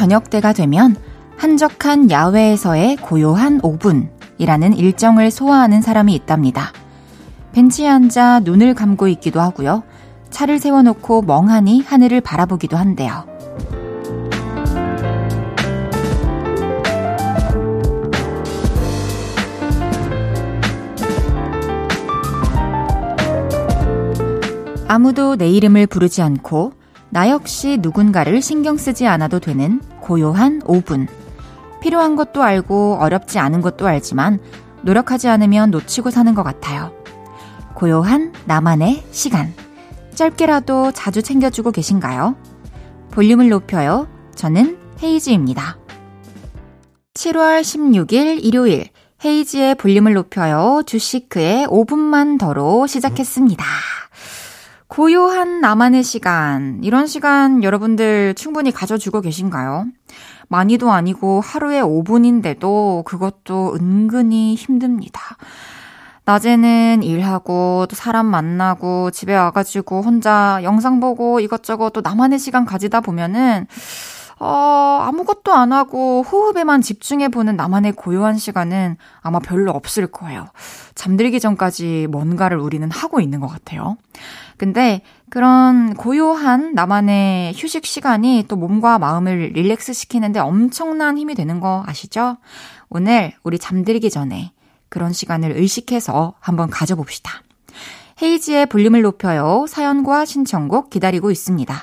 저녁 때가 되면 한적한 야외에서의 고요한 5분이라는 일정을 소화하는 사람이 있답니다. 벤치에 앉아 눈을 감고 있기도 하고요. 차를 세워놓고 멍하니 하늘을 바라보기도 한대요. 아무도 내 이름을 부르지 않고 나 역시 누군가를 신경 쓰지 않아도 되는 고요한 5분. 필요한 것도 알고 어렵지 않은 것도 알지만 노력하지 않으면 놓치고 사는 것 같아요. 고요한 나만의 시간. 짧게라도 자주 챙겨주고 계신가요? 볼륨을 높여요. 저는 헤이즈입니다. 7월 16일 일요일 헤이즈의 볼륨을 높여요. 주시크의 5분만 더로 시작했습니다. 고요한 나만의 시간. 이런 시간 여러분들 충분히 가져주고 계신가요? 많이도 아니고 하루에 5분인데도 그것도 은근히 힘듭니다. 낮에는 일하고 또 사람 만나고 집에 와가지고 혼자 영상 보고 이것저것 또 나만의 시간 가지다 보면은 어, 아무것도 안 하고 호흡에만 집중해보는 나만의 고요한 시간은 아마 별로 없을 거예요. 잠들기 전까지 뭔가를 우리는 하고 있는 것 같아요. 근데 그런 고요한 나만의 휴식 시간이 또 몸과 마음을 릴렉스 시키는데 엄청난 힘이 되는 거 아시죠? 오늘 우리 잠들기 전에 그런 시간을 의식해서 한번 가져봅시다. 헤이지의 볼륨을 높여요. 사연과 신청곡 기다리고 있습니다.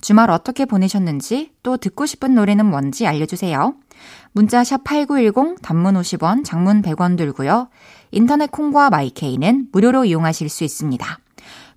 주말 어떻게 보내셨는지 또 듣고 싶은 노래는 뭔지 알려주세요. 문자 샵 8910 단문 50원, 장문 100원 들고요. 인터넷 콩과 마이케이는 무료로 이용하실 수 있습니다.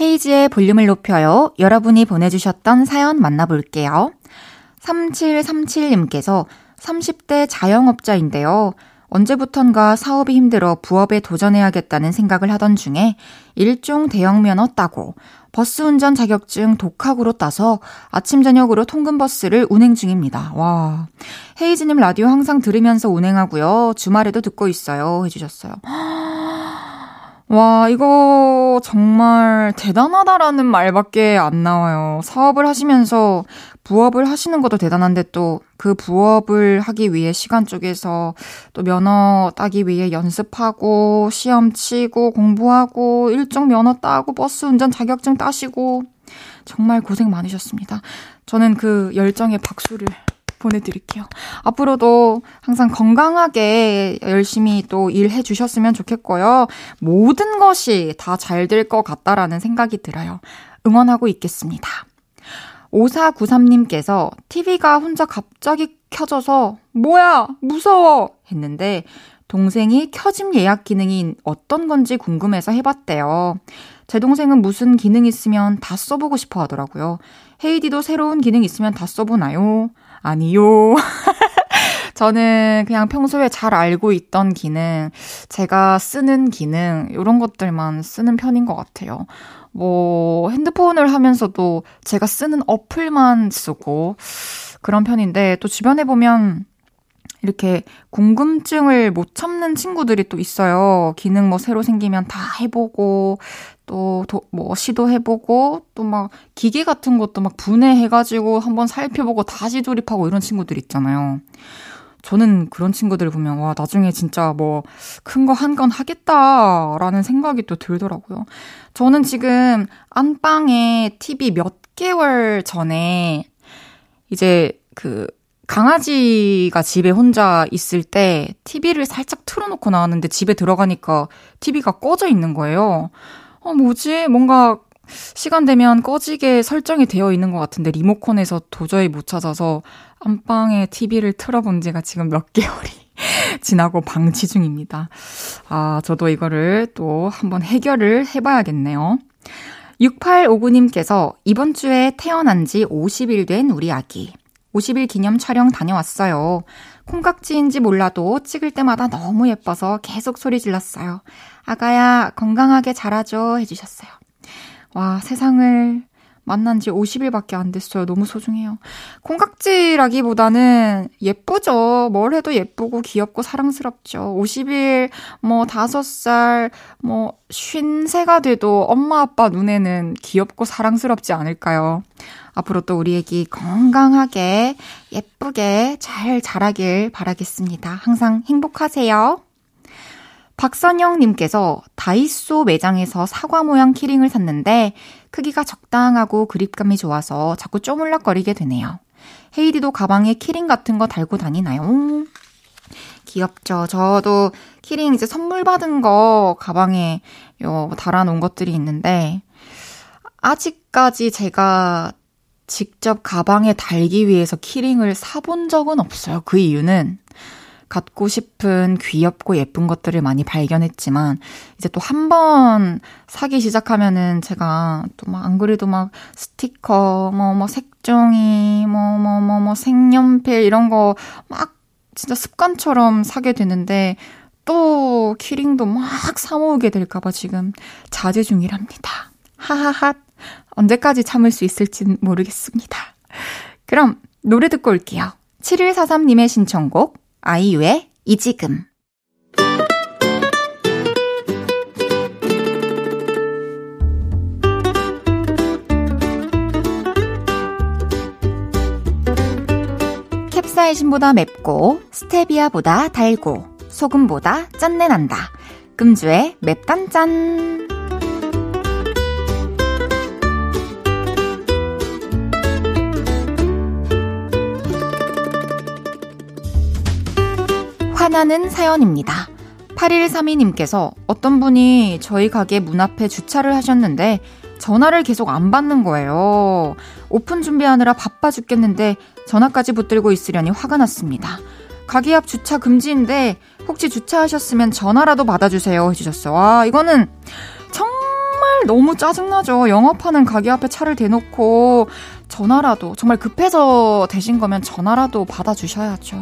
헤이지의 볼륨을 높여요. 여러분이 보내주셨던 사연 만나볼게요. 3737님께서 30대 자영업자인데요. 언제부턴가 사업이 힘들어 부업에 도전해야겠다는 생각을 하던 중에 일종 대형 면허 따고 버스 운전 자격증 독학으로 따서 아침 저녁으로 통근 버스를 운행 중입니다. 와. 헤이즈님 라디오 항상 들으면서 운행하고요. 주말에도 듣고 있어요. 해주셨어요. 와, 이거 정말 대단하다라는 말밖에 안 나와요. 사업을 하시면서 부업을 하시는 것도 대단한데 또 그 부업을 하기 위해 시간 쪼개서 또 면허 따기 위해 연습하고 시험 치고 공부하고 일종 면허 따고 버스 운전 자격증 따시고 정말 고생 많으셨습니다. 저는 그 열정에 박수를 보내드릴게요. 앞으로도 항상 건강하게 열심히 또 일해 주셨으면 좋겠고요. 모든 것이 다 잘 될 것 같다라는 생각이 들어요. 응원하고 있겠습니다. 5493님께서 TV가 혼자 갑자기 켜져서 뭐야 무서워 했는데 동생이 켜짐 예약 기능이 어떤 건지 궁금해서 해봤대요. 제 동생은 무슨 기능 있으면 다 써보고 싶어 하더라고요. 헤이디도 새로운 기능 있으면 다 써보나요? 아니요. 저는 그냥 평소에 잘 알고 있던 기능, 제가 쓰는 기능, 이런 것들만 쓰는 편인 것 같아요. 뭐, 핸드폰을 하면서도 제가 쓰는 어플만 쓰고 그런 편인데, 또 주변에 보면 이렇게 궁금증을 못 참는 친구들이 또 있어요. 기능 뭐 새로 생기면 다 해보고, 또, 뭐, 시도해보고, 또 막, 기계 같은 것도 막 분해해가지고 한번 살펴보고 다시 조립하고 이런 친구들 있잖아요. 저는 그런 친구들을 보면, 와, 나중에 진짜 뭐, 큰 거 한 건 하겠다라는 생각이 또 들더라고요. 저는 지금 안방에 TV 몇 개월 전에, 이제 그, 강아지가 집에 혼자 있을 때 TV를 살짝 틀어놓고 나왔는데 집에 들어가니까 TV가 꺼져 있는 거예요. 어, 뭐지? 뭔가 시간 되면 꺼지게 설정이 되어 있는 것 같은데 리모컨에서 도저히 못 찾아서 안방에 TV를 틀어본 지가 지금 몇 개월이 지나고 방치 중입니다. 아, 저도 이거를 또 한번 해결을 해봐야겠네요. 6859님께서 이번 주에 태어난 지 50일 된 우리 아기. 50일 기념 촬영 다녀왔어요. 콩깍지인지 몰라도 찍을 때마다 너무 예뻐서 계속 소리 질렀어요. 아가야, 건강하게 자라줘. 해주셨어요. 와, 세상을 만난 지 50일밖에 안 됐어요. 너무 소중해요. 콩깍지라기보다는 예쁘죠. 뭘 해도 예쁘고 귀엽고 사랑스럽죠. 50일, 뭐 5살, 뭐 53가 돼도 엄마 아빠 눈에는 귀엽고 사랑스럽지 않을까요? 앞으로 또 우리 애기 건강하게 예쁘게 잘 자라길 바라겠습니다. 항상 행복하세요. 박선영님께서 다이소 매장에서 사과 모양 키링을 샀는데 크기가 적당하고 그립감이 좋아서 자꾸 쪼물락거리게 되네요. 헤이디도 가방에 키링 같은 거 달고 다니나요? 귀엽죠. 저도 키링 이제 선물 받은 거 가방에 요 달아놓은 것들이 있는데 아직까지 제가 직접 가방에 달기 위해서 키링을 사본 적은 없어요. 그 이유는 갖고 싶은 귀엽고 예쁜 것들을 많이 발견했지만 이제 또 한 번 사기 시작하면은 제가 또 막 안 그래도 막 스티커 뭐뭐 뭐 색종이 뭐뭐 뭐 뭐 뭐 색연필 이런 거 막 진짜 습관처럼 사게 되는데 또 키링도 막 사모으게 될까봐 지금 자제 중이랍니다. 하하하. 언제까지 참을 수 있을진 모르겠습니다. 그럼 노래 듣고 올게요. 7143님의 신청곡 아이유의 이 지금 캡사이신보다 맵고 스테비아보다 달고 소금보다 짠내 난다. 금주의 맵단짠 화나는 사연입니다. 8132님께서 어떤 분이 저희 가게 문 앞에 주차를 하셨는데 전화를 계속 안 받는 거예요. 오픈 준비하느라 바빠 죽겠는데 전화까지 붙들고 있으려니 화가 났습니다. 가게 앞 주차 금지인데 혹시 주차하셨으면 전화라도 받아주세요 해주셨어요. 와 이거는 정말 너무 짜증나죠. 영업하는 가게 앞에 차를 대놓고 전화라도 정말 급해서 되신 거면 전화라도 받아주셔야죠.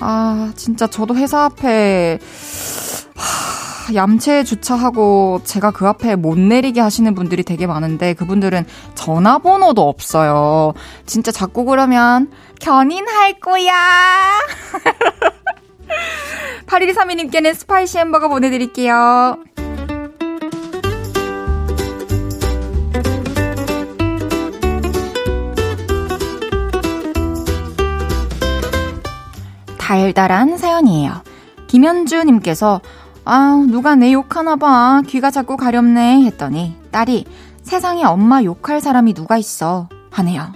아, 진짜 저도 회사 앞에 하, 얌체 주차하고 제가 그 앞에 못 내리게 하시는 분들이 되게 많은데 그분들은 전화번호도 없어요. 진짜 자꾸 그러면 견인할 거야. 8132님께는 spicy 햄버거 보내드릴게요. 달달한 사연이에요. 김현주님께서 아, 누가 내 욕하나 봐. 귀가 자꾸 가렵네. 했더니 딸이 세상에 엄마 욕할 사람이 누가 있어. 하네요.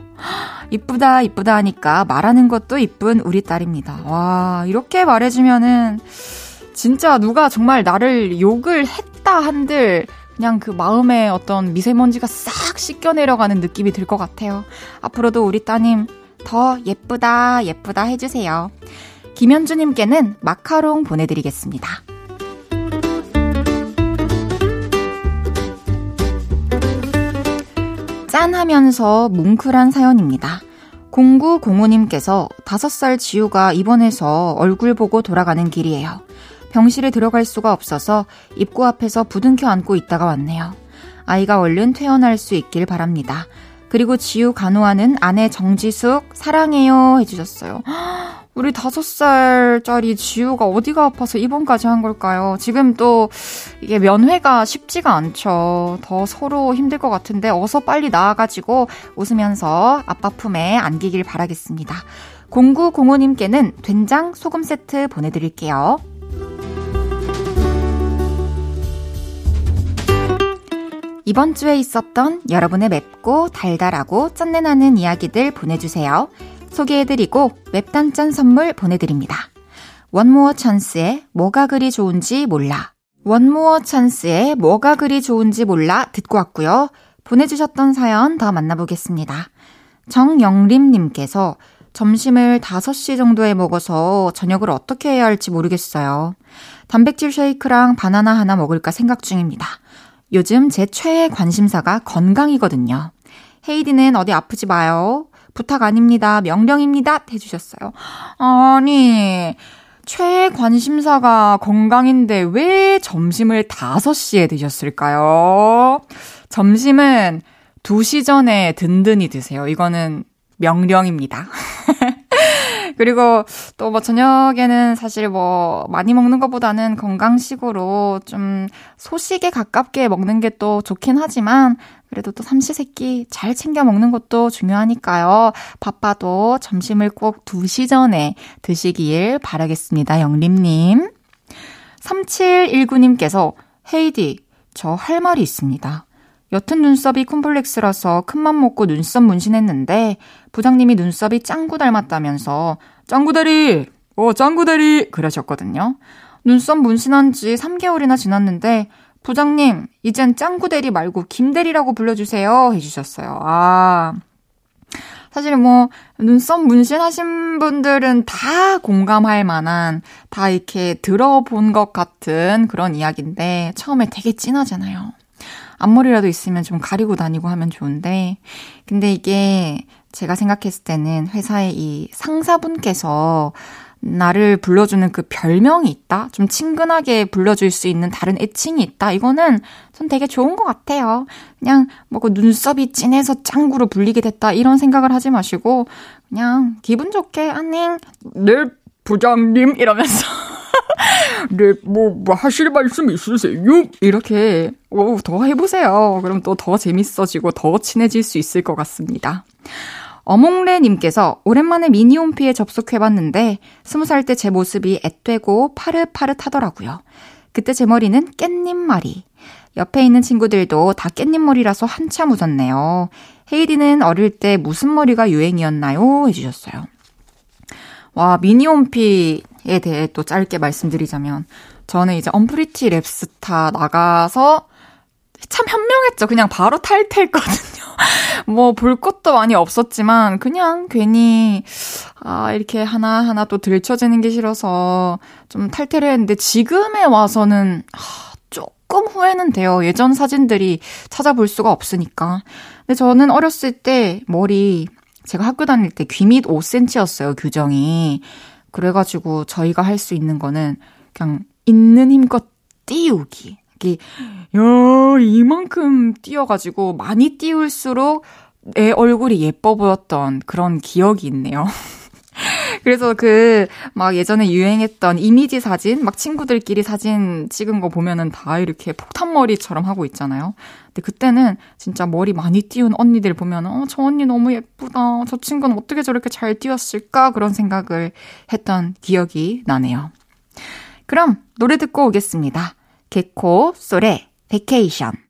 이쁘다, 이쁘다 하니까 말하는 것도 이쁜 우리 딸입니다. 와, 이렇게 말해주면은 진짜 누가 정말 나를 욕을 했다 한들 그냥 그 마음에 어떤 미세먼지가 싹 씻겨 내려가는 느낌이 들 것 같아요. 앞으로도 우리 따님 더 예쁘다, 예쁘다 해주세요. 김현주님께는 마카롱 보내드리겠습니다. 짠 하면서 뭉클한 사연입니다. 0905님께서 5살 지우가 입원해서 얼굴 보고 돌아가는 길이에요. 병실에 들어갈 수가 없어서 입구 앞에서 부둥켜 안고 있다가 왔네요. 아이가 얼른 퇴원할 수 있길 바랍니다. 그리고 지우 간호하는 아내 정지숙 사랑해요 해주셨어요. 우리 다섯 살짜리 지우가 어디가 아파서 입원까지 한 걸까요? 지금 또 이게 면회가 쉽지가 않죠. 더 서로 힘들 것 같은데 어서 빨리 나와가지고 웃으면서 아빠 품에 안기길 바라겠습니다. 0905님께는 된장 소금 세트 보내드릴게요. 이번 주에 있었던 여러분의 맵고 달달하고 짠내나는 이야기들 보내주세요. 소개해드리고 웹단짠 선물 보내드립니다. 원모어 찬스의 뭐가 그리 좋은지 몰라. 원모어 찬스의 뭐가 그리 좋은지 몰라 듣고 왔고요. 보내주셨던 사연 더 만나보겠습니다. 정영림님께서 점심을 5시 정도에 먹어서 저녁을 어떻게 해야 할지 모르겠어요. 단백질 쉐이크랑 바나나 하나 먹을까 생각 중입니다. 요즘 제 최애 관심사가 건강이거든요. 헤이디는 어디 아프지 마요. 부탁 아닙니다. 명령입니다. 해주셨어요. 아니, 최애 관심사가 건강인데 왜 점심을 5시에 드셨을까요? 점심은 2시 전에 든든히 드세요. 이거는 명령입니다. 그리고 또 뭐 저녁에는 사실 뭐 많이 먹는 것보다는 건강식으로 좀 소식에 가깝게 먹는 게 또 좋긴 하지만 그래도 또 삼시세끼 잘 챙겨 먹는 것도 중요하니까요. 바빠도 점심을 꼭 2시 전에 드시길 바라겠습니다. 영림님. 3719님께서 헤이디, 저 할 말이 있습니다. 옅은 눈썹이 콤플렉스라서 큰맘 먹고 눈썹 문신했는데 부장님이 눈썹이 짱구 닮았다면서 짱구다리! 어, 짱구다리! 그러셨거든요. 눈썹 문신한 지 3개월이나 지났는데 부장님, 이젠 짱구대리 말고 김대리라고 불러주세요. 해주셨어요. 아. 사실 뭐, 눈썹 문신하신 분들은 다 공감할 만한, 다 이렇게 들어본 것 같은 그런 이야기인데, 처음에 되게 진하잖아요. 앞머리라도 있으면 좀 가리고 다니고 하면 좋은데, 근데 이게 제가 생각했을 때는 회사의 이 상사분께서 나를 불러주는 그 별명이 있다? 좀 친근하게 불러줄 수 있는 다른 애칭이 있다? 이거는 전 되게 좋은 것 같아요. 그냥 뭐 그 눈썹이 진해서 짱구로 불리게 됐다 이런 생각을 하지 마시고 그냥 기분 좋게 안녕 네 부장님 이러면서 네, 뭐, 뭐, 하실 말씀 있으세요? 이렇게, 오, 더 해보세요. 그럼 또 더 재밌어지고 더 친해질 수 있을 것 같습니다. 어몽래님께서 오랜만에 미니홈피에 접속해봤는데 스무 살 때 제 모습이 앳되고 파릇파릇하더라고요. 그때 제 머리는 깻잎머리. 옆에 있는 친구들도 다 깻잎머리라서 한참 웃었네요. 헤이디는 어릴 때 무슨 머리가 유행이었나요? 해주셨어요. 와, 미니홈피 에 대해 또 짧게 말씀드리자면, 저는 이제 언프리티 랩스타 나가서 참 현명했죠. 그냥 바로 탈퇴했거든요. 뭐, 볼 것도 많이 없었지만, 그냥 괜히, 아, 이렇게 하나 하나 또 들춰지는 게 싫어서 좀 탈퇴를 했는데, 지금에 와서는, 아, 조금 후회는 돼요. 예전 사진들이 찾아볼 수가 없으니까. 근데 저는 어렸을 때 머리, 제가 학교 다닐 때 귀밑 5cm였어요, 규정이. 그래가지고 저희가 할 수 있는 거는 그냥 있는 힘껏 띄우기. 이게 야 이만큼 띄어가지고 많이 띄울수록 내 얼굴이 예뻐 보였던 그런 기억이 있네요. 그래서 그, 막 예전에 유행했던 이미지 사진, 막 친구들끼리 사진 찍은 거 보면은 다 이렇게 폭탄머리처럼 하고 있잖아요. 근데 그때는 진짜 머리 많이 띄운 언니들 보면, 어, 저 언니 너무 예쁘다. 저 친구는 어떻게 저렇게 잘 띄웠을까? 그런 생각을 했던 기억이 나네요. 그럼 노래 듣고 오겠습니다. 개코, 쏠의 vacation.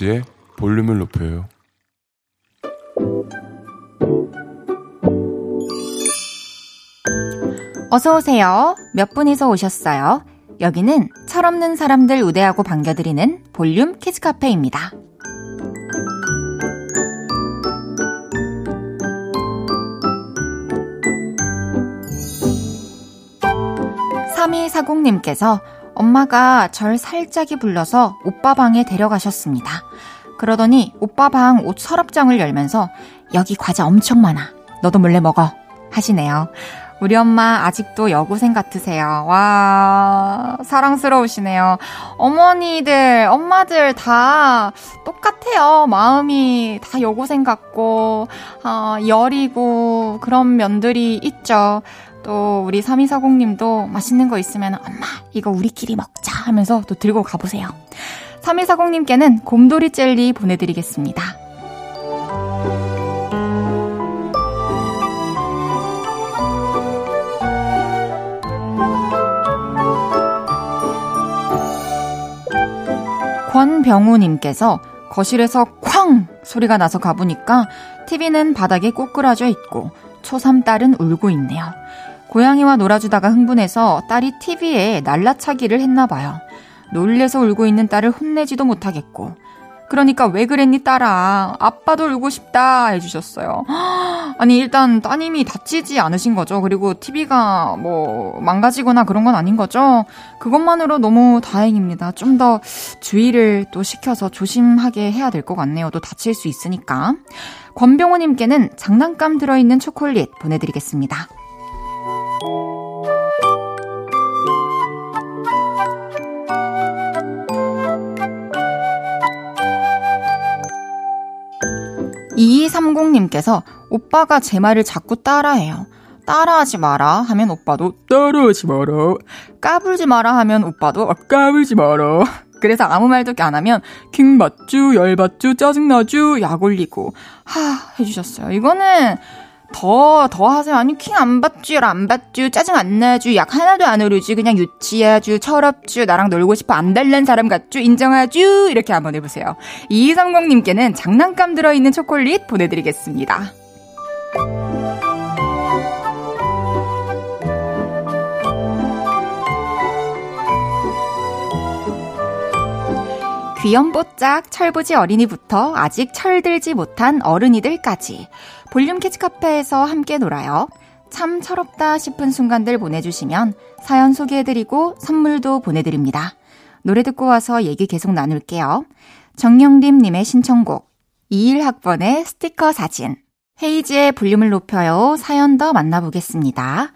헤이지의 볼륨을 높여요. 어서 오세요. 몇 분이서 오셨어요? 여기는 철없는 사람들 우대하고 반겨드리는 볼륨 키즈 카페입니다. 3240님께서 엄마가 절 살짝이 불러서 오빠 방에 데려가셨습니다. 그러더니 오빠 방 옷 서랍장을 열면서 여기 과자 엄청 많아. 너도 몰래 먹어. 하시네요. 우리 엄마 아직도 여고생 같으세요. 와, 사랑스러우시네요. 어머니들, 엄마들 다 똑같아요. 마음이 다 여고생 같고, 어, 여리고, 그런 면들이 있죠. 또 우리 3240님도 맛있는 거 있으면 엄마 이거 우리끼리 먹자 하면서 또 들고 가보세요. 3240님께는 곰돌이 젤리 보내드리겠습니다. 권병우님께서 거실에서 쾅 소리가 나서 가보니까 TV는 바닥에 꼬꾸라져 있고 초삼딸은 울고 있네요. 고양이와 놀아주다가 흥분해서 딸이 TV에 날라차기를 했나 봐요. 놀래서 울고 있는 딸을 혼내지도 못하겠고. 그러니까 왜 그랬니 딸아 아빠도 울고 싶다 해주셨어요. 아니 일단 따님이 다치지 않으신 거죠. 그리고 TV가 뭐 망가지거나 그런 건 아닌 거죠. 그것만으로 너무 다행입니다. 좀 더 주의를 또 시켜서 조심하게 해야 될 것 같네요. 또 다칠 수 있으니까. 권병호님께는 장난감 들어있는 초콜릿 보내드리겠습니다. 2230님께서 오빠가 제 말을 자꾸 따라해요. 따라하지 마라 하면 오빠도 따라하지 마라. 까불지 마라 하면 오빠도 아, 까불지 마라. 그래서 아무 말도 안 하면 킹 맞쥬, 열 받쥬, 짜증나쥬, 약 올리고 하 해주셨어요. 이거는 더, 더 하세요. 아니, 킹 안 받쥬, 안 받쥬, 짜증 안 나쥬, 약 하나도 안 오르쥬, 그냥 유치하쥬, 철없쥬, 나랑 놀고 싶어 안 달란 사람 같쥬, 인정하쥬, 이렇게 한번 해보세요. 2230님께는 장난감 들어있는 초콜릿 보내드리겠습니다. 귀염뽀짝 철부지 어린이부터 아직 철들지 못한 어른이들까지 볼륨 캐치 카페에서 함께 놀아요. 참 철없다 싶은 순간들 보내주시면 사연 소개해드리고 선물도 보내드립니다. 노래 듣고 와서 얘기 계속 나눌게요. 정영림님의 신청곡 21학번의 스티커 사진 헤이지의 볼륨을 높여요. 사연 더 만나보겠습니다.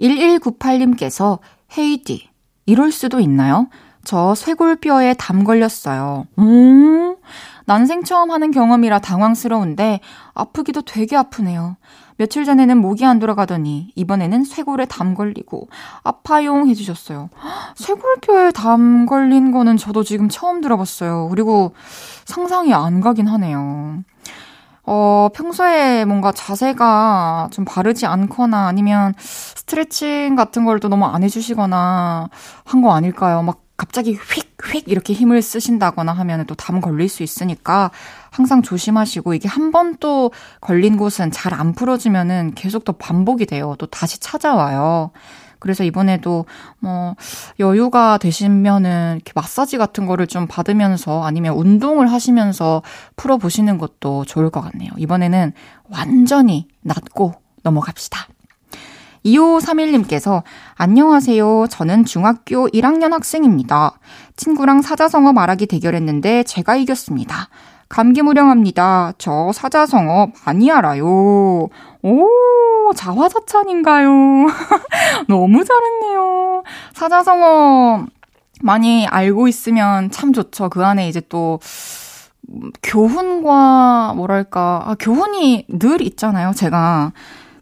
1198님께서 헤이디 이럴 수도 있나요? 저 쇄골뼈에 담 걸렸어요. 음, 난생 처음 하는 경험이라 당황스러운데 아프기도 되게 아프네요. 며칠 전에는 목이 안 돌아가더니 이번에는 쇄골에 담 걸리고 아파용 해주셨어요. 쇄골뼈에 담 걸린 거는 저도 지금 처음 들어봤어요. 그리고 상상이 안 가긴 하네요. 어, 평소에 뭔가 자세가 좀 바르지 않거나 아니면 스트레칭 같은 걸 또 너무 안 해주시거나 한 거 아닐까요? 막 갑자기 휙 휙 이렇게 힘을 쓰신다거나 하면 또 담 걸릴 수 있으니까 항상 조심하시고 이게 한 번 또 걸린 곳은 잘 안 풀어지면은 계속 또 반복이 돼요. 또 다시 찾아와요. 그래서 이번에도 뭐 여유가 되시면은 이렇게 마사지 같은 거를 좀 받으면서 아니면 운동을 하시면서 풀어 보시는 것도 좋을 것 같네요. 이번에는 완전히 낫고 넘어갑시다. 2531님께서 안녕하세요. 저는 중학교 1학년 학생입니다. 친구랑 사자성어 말하기 대결했는데 제가 이겼습니다. 감기 무량합니다. 저 사자성어 많이 알아요. 오, 자화자찬인가요? 너무 잘했네요. 사자성어 많이 알고 있으면 참 좋죠. 그 안에 이제 또 교훈과 뭐랄까, 아, 교훈이 늘 있잖아요. 제가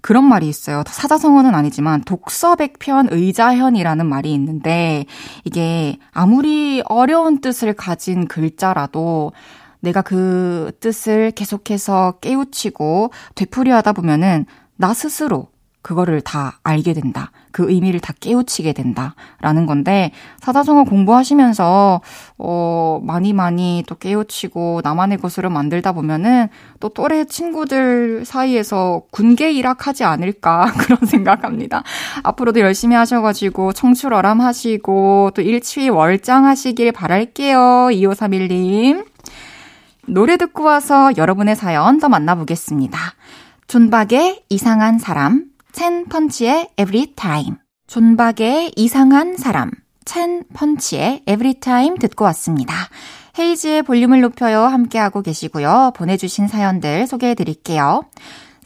그런 말이 있어요. 사자성어는 아니지만 독서백편 의자현이라는 말이 있는데 이게 아무리 어려운 뜻을 가진 글자라도 내가 그 뜻을 계속해서 깨우치고 되풀이하다 보면은 나 스스로 그거를 다 알게 된다. 그 의미를 다 깨우치게 된다. 라는 건데, 사자성어 공부하시면서, 어, 많이 많이 또 깨우치고 나만의 것으로 만들다 보면은 또 또래 친구들 사이에서 군계 일학하지 않을까. 그런 생각합니다. 앞으로도 열심히 하셔가지고 청출어람 하시고 또 일취 월장 하시길 바랄게요. 2531님. 노래 듣고 와서 여러분의 사연 더 만나보겠습니다. 존박의 이상한 사람, 첸 펀치의 Every Time. 존박의 이상한 사람, 첸 펀치의 Every Time 듣고 왔습니다. 헤이즈의 볼륨을 높여요 함께하고 계시고요. 보내주신 사연들 소개해 드릴게요.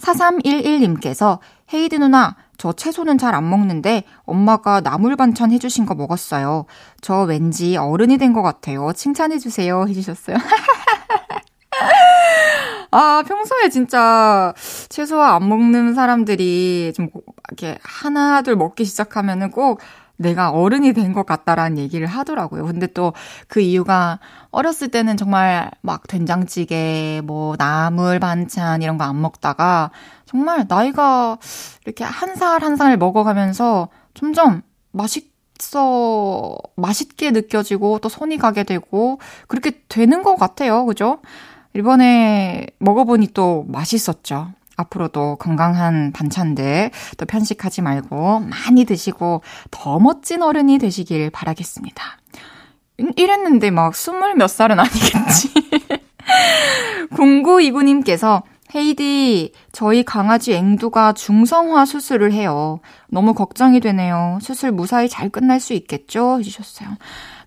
4311님께서 헤이드 누나, 저 채소는 잘 안 먹는데 엄마가 나물 반찬 해주신 거 먹었어요. 저 왠지 어른이 된 것 같아요. 칭찬해 주세요. 해주셨어요. 아, 평소에 진짜 채소 안 먹는 사람들이 좀 이렇게 하나, 둘 먹기 시작하면은 꼭 내가 어른이 된 것 같다라는 얘기를 하더라고요. 근데 또 그 이유가 어렸을 때는 정말 막 된장찌개, 뭐 나물 반찬 이런 거 안 먹다가 정말 나이가 이렇게 한 살 한 살 먹어가면서 점점 맛있 더 맛있게 느껴지고 또 손이 가게 되고 그렇게 되는 것 같아요. 그죠? 이번에 먹어보니 또 맛있었죠. 앞으로도 건강한 반찬들 또 편식하지 말고 많이 드시고 더 멋진 어른이 되시길 바라겠습니다. 이랬는데 막 스물 몇 살은 아니겠지. 0929님께서 헤이디, 저희 강아지 앵두가 중성화 수술을 해요. 너무 걱정이 되네요. 수술 무사히 잘 끝날 수 있겠죠? 해주셨어요.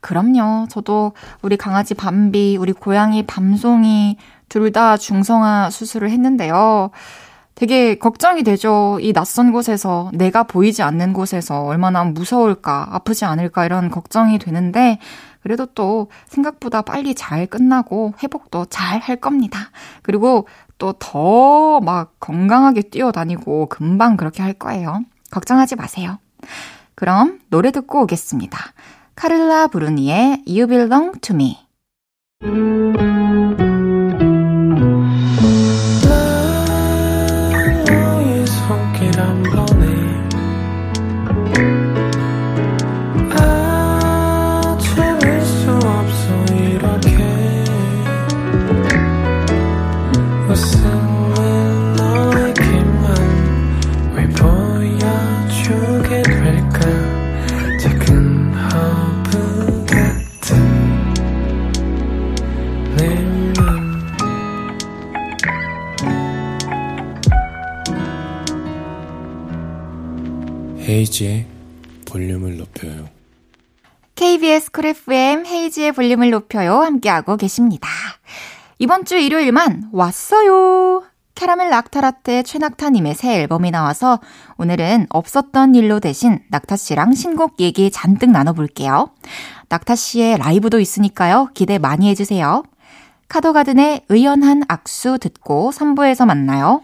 그럼요. 저도 우리 강아지 밤비, 우리 고양이 밤송이 둘 다 중성화 수술을 했는데요. 되게 걱정이 되죠. 이 낯선 곳에서, 내가 보이지 않는 곳에서 얼마나 무서울까, 아프지 않을까, 이런 걱정이 되는데, 그래도 또 생각보다 빨리 잘 끝나고 회복도 잘 할 겁니다. 그리고 또 더 막 건강하게 뛰어다니고 금방 그렇게 할 거예요. 걱정하지 마세요. 그럼 노래 듣고 오겠습니다. 카를라 브루니의 You Belong to Me. 헤이지의 볼륨을 높여요. KBS 쿨 FM 헤이즈의 볼륨을 높여요. 함께하고 계십니다. 이번 주 일요일만 왔어요. 캐러멜 낙타라떼 최낙타님의 새 앨범이 나와서 오늘은 없었던 일로 대신 낙타 씨랑 신곡 얘기 잔뜩 나눠볼게요. 낙타 씨의 라이브도 있으니까요. 기대 많이 해주세요. 카더가든의 의연한 악수 듣고 3부에서 만나요.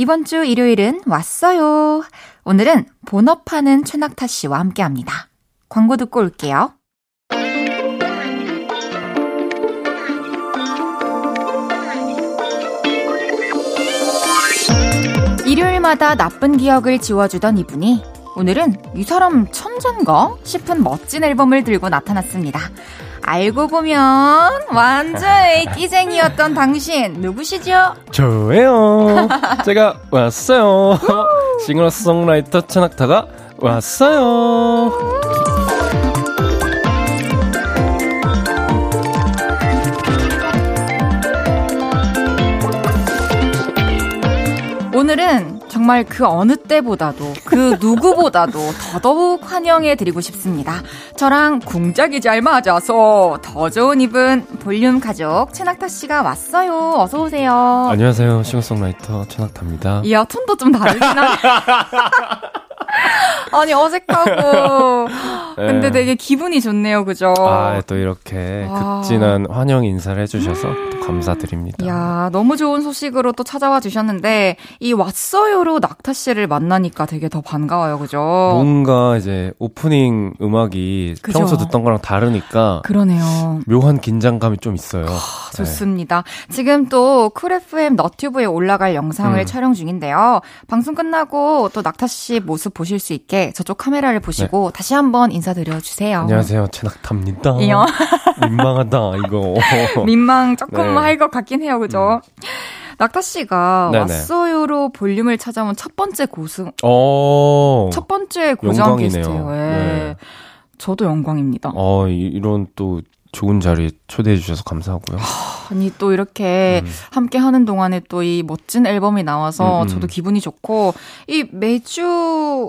이번 주 일요일은 왔어요. 오늘은 본업하는 최낙타 씨와 함께 합니다. 광고 듣고 올게요. 일요일마다 나쁜 기억을 지워주던 이분이 오늘은 이 사람 천재인가 싶은 멋진 앨범을 들고 나타났습니다. 알고 보면 완전 끼쟁이였던 당신 누구시죠? 저예요. 제가 왔어요. 싱어송라이터 천학타가 왔어요. 오늘은 정말 그 어느 때보다도 그 누구보다도 더더욱 환영해 드리고 싶습니다. 저랑 궁짝이 잘 맞아서 더 좋은 이분 볼륨 가족 최낙타 씨가 왔어요. 어서 오세요. 안녕하세요. 싱어송라이터 최낙타입니다. 이야 톤도 좀 다르긴 하네. 아니 어색하고 근데 네. 되게 기분이 좋네요, 그죠? 아, 또 이렇게 와. 극진한 환영 인사를 해주셔서 또 감사드립니다. 야, 너무 좋은 소식으로 또 찾아와 주셨는데 이 왔어요로 낙타 씨를 만나니까 되게 더 반가워요, 그죠? 뭔가 이제 오프닝 음악이 그죠? 평소 듣던 거랑 다르니까 그러네요. 묘한 긴장감이 좀 있어요. 아, 좋습니다. 네. 지금 또 쿨 FM 너튜브에 올라갈 영상을 음. 촬영 중인데요. 방송 끝나고 또 낙타 씨 모습 보실 수 있게 저쪽 카메라를 보시고 네. 다시 한번 인사드려 주세요. 안녕하세요. 최낙탑니다. 민망하다, 이거. 민망 조금 네. 할것 같긴 해요, 그죠? 음. 낙타 씨가 네네. 왔어요로 볼륨을 찾아온 첫 번째 고승. 오, 첫 번째 고정 게스트예요. 예. 네. 저도 영광입니다. 어, 이런 또 좋은 자리에 초대해 주셔서 감사하고요. 아니 또 이렇게 음. 함께 하는 동안에 또 이 멋진 앨범이 나와서 음, 음. 저도 기분이 좋고 이 매주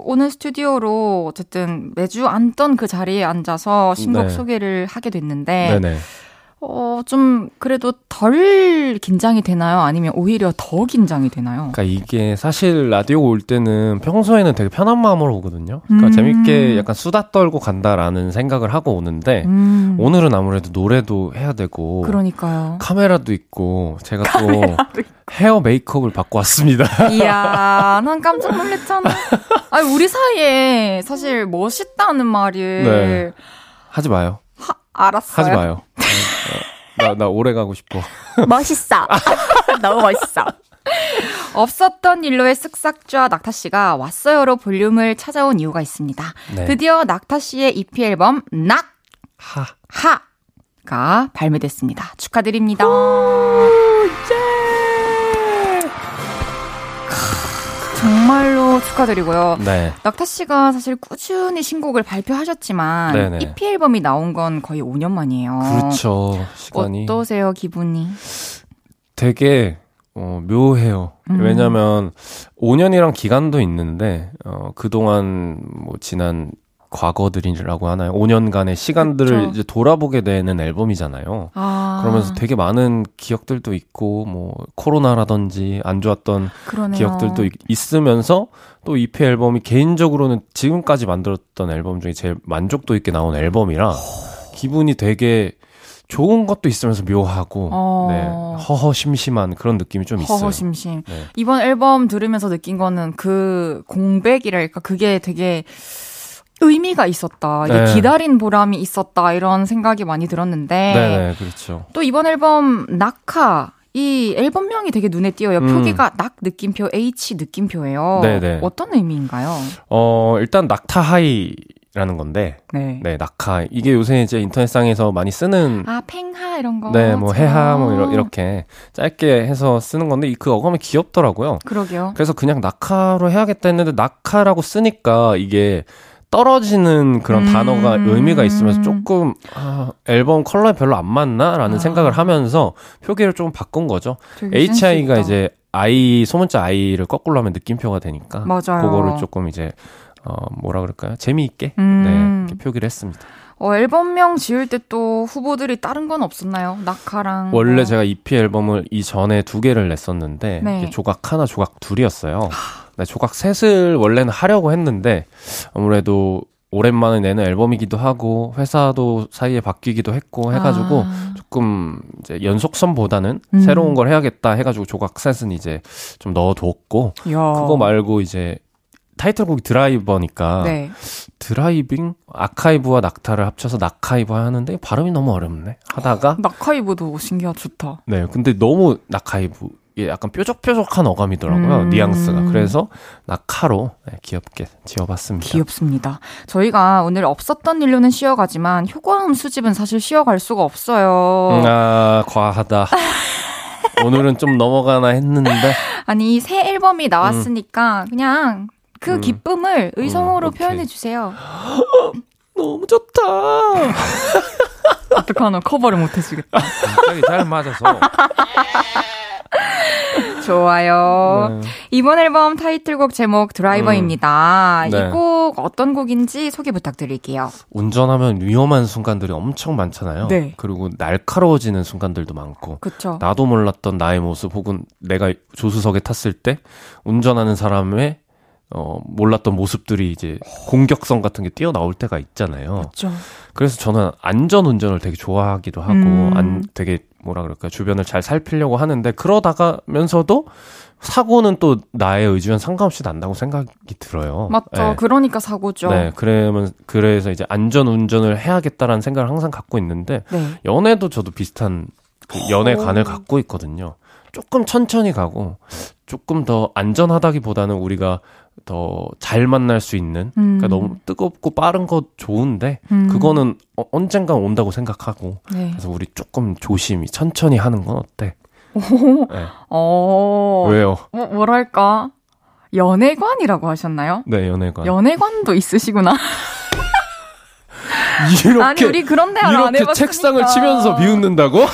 오는 스튜디오로 어쨌든 매주 앉던 그 자리에 앉아서 신곡 네. 소개를 하게 됐는데 네네. 어, 좀 그래도 덜 긴장이 되나요? 아니면 오히려 더 긴장이 되나요? 그러니까 이게 사실 라디오 올 때는 평소에는 되게 편한 마음으로 오거든요. 그러니까 음. 재밌게 약간 수다 떨고 간다라는 생각을 하고 오는데 음, 오늘은 아무래도 노래도 해야 되고 그러니까요. 카메라도 있고 제가 또 헤어 메이크업을 받고 왔습니다. 이야, 난 깜짝 놀랐잖아. 아니, 우리 사이에 사실 멋있다는 말을 네. 하지 마요. 하, 알았어요. 하지 마요. 어, 나, 나 오래 가고 싶어. 멋있어. 너무 멋있어. 없었던 일로의 쓱싹좌 낙타 씨가 왔어요로 볼륨을 찾아온 이유가 있습니다. 네. 드디어 낙타 씨의 EP 앨범 낙 하. 하 가 발매됐습니다. 축하드립니다. 크, 정말로 축하드리고요. 네. 낙타 씨가 사실 꾸준히 신곡을 발표하셨지만 네네. EP 앨범이 나온 건 거의 5년 만이에요. 그렇죠. 시간이. 어떠세요, 기분이? 되게 어, 묘해요. 음. 왜냐면 5년이랑 기간도 있는데 어, 그동안 뭐 지난 과거들이라고 하나요? 5년간의 시간들을 그쵸. 이제 돌아보게 되는 앨범이잖아요. 아, 그러면서 되게 많은 기억들도 있고 뭐 코로나라든지 안 좋았던 그러네요. 기억들도 있- 있으면서 또 EP 앨범이 개인적으로는 지금까지 만들었던 앨범 중에 제일 만족도 있게 나온 앨범이라 기분이 되게 좋은 것도 있으면서 묘하고 어. 네, 허허 심심한 그런 느낌이 좀 있어요. 허허심심. 네. 이번 앨범 들으면서 느낀 거는 그 공백이랄까 그게 되게 의미가 있었다. 이게 네. 기다린 보람이 있었다. 이런 생각이 많이 들었는데 네, 네, 그렇죠. 또 이번 앨범 낙하 이 앨범명이 되게 눈에 띄어요. 음. 표기가 낙 느낌표 H 느낌표예요. 네네. 어떤 의미인가요? 어, 일단 낙타 hi라는 건데, 네. 네, 낙하. 이게 요새 이제 인터넷상에서 많이 쓰는 아 팽하 이런 거. 네, 뭐 해하 뭐 이러, 죠 이렇게 짧게 해서 쓰는 건데 이그 어감이 귀엽더라고요. 그러게요. 그래서 그냥 낙하로 해야겠다 했는데 낙하라고 쓰니까 이게 떨어지는 그런 음. 단어가 의미가 있으면서 조금 아, 앨범 컬러에 별로 안 맞나라는 아. 생각을 하면서 표기를 좀 바꾼 거죠. HI가. 이제 I 소문자 I를 거꾸로 하면 느낌표가 되니까 맞아요. 그거를 조금 이제 어 뭐라 그럴까요? 재미있게 음. 네, 이렇게 표기를 했습니다. 어, 앨범명 지을 때 또 후보들이 다른 건 없었나요? 낙하랑 원래 뭐. 제가 EP 앨범을 이전에 두 개를 냈었는데 네. 조각 하나, 조각 둘이었어요. 네, 조각 셋을 원래는 하려고 했는데 아무래도 오랜만에 내는 앨범이기도 하고 회사도 사이에 바뀌기도 했고 해가지고 아. 조금 이제 연속선보다는 음. 새로운 걸 해야겠다 해가지고 조각 셋은 이제 좀 넣어뒀고 야. 그거 말고 이제 타이틀곡이 드라이버니까 네. driving archive와 낙타를 합쳐서 낙하이브 하는데 발음이 너무 어렵네 하다가 낙하이브도 신기하 좋다. 네, 근데 너무 낙하이브 이게 약간 뾰족뾰족한 어감이더라고요. 음. 뉘앙스가. 그래서 낙하로 네, 귀엽게 지어봤습니다. 귀엽습니다. 저희가 오늘 없었던 일로는 쉬어가지만 효과음 수집은 사실 쉬어갈 수가 없어요. 음, 아, 과하다. 오늘은 좀 넘어가나 했는데 아니 새 앨범이 나왔으니까 그냥 그 음. 기쁨을 의성어로 음, 오케이. 표현해 주세요. 너무 좋다. 어떡하노 커버를 못 해주겠다. 갑자기 잘 맞아서. 좋아요. 네. 이번 앨범 타이틀곡 제목 드라이버입니다. 음. 네. 이곡 어떤 곡인지 소개 부탁드릴게요. 운전하면 위험한 순간들이 엄청 많잖아요. 네. 그리고 날카로워지는 순간들도 많고. 그쵸? 나도 몰랐던 나의 모습 혹은 내가 조수석에 탔을 때 운전하는 사람의 어, 몰랐던 모습들이 이제 공격성 같은 게 뛰어나올 때가 있잖아요. 그쵸. 그래서 저는 안전 운전을 되게 좋아하기도 하고, 음. 안, 되게 뭐라 그럴까, 주변을 잘 살피려고 하는데, 그러다가면서도 사고는 또 나의 의지와는 상관없이 난다고 생각이 들어요. 맞죠. 네. 그러니까 사고죠. 네, 그러면, 그래서 이제 안전 운전을 해야겠다라는 생각을 항상 갖고 있는데, 네. 연애도 저도 비슷한 그 연애 관을 갖고 있거든요. 조금 천천히 가고 조금 더 안전하다기보다는 우리가 더 잘 만날 수 있는 그러니까 음. 너무 뜨겁고 빠른 거 좋은데 음. 그거는 어, 언젠가 온다고 생각하고 네. 그래서 우리 조금 조심히 천천히 하는 건 어때? 네. 어. 왜요? 뭐, 뭐랄까. 연애관이라고 하셨나요? 네 연애관 연애관도 있으시구나. 이렇게 아니, 우리 그런 대화를 안 이렇게 해봤으니까. 책상을 치면서 비웃는다고?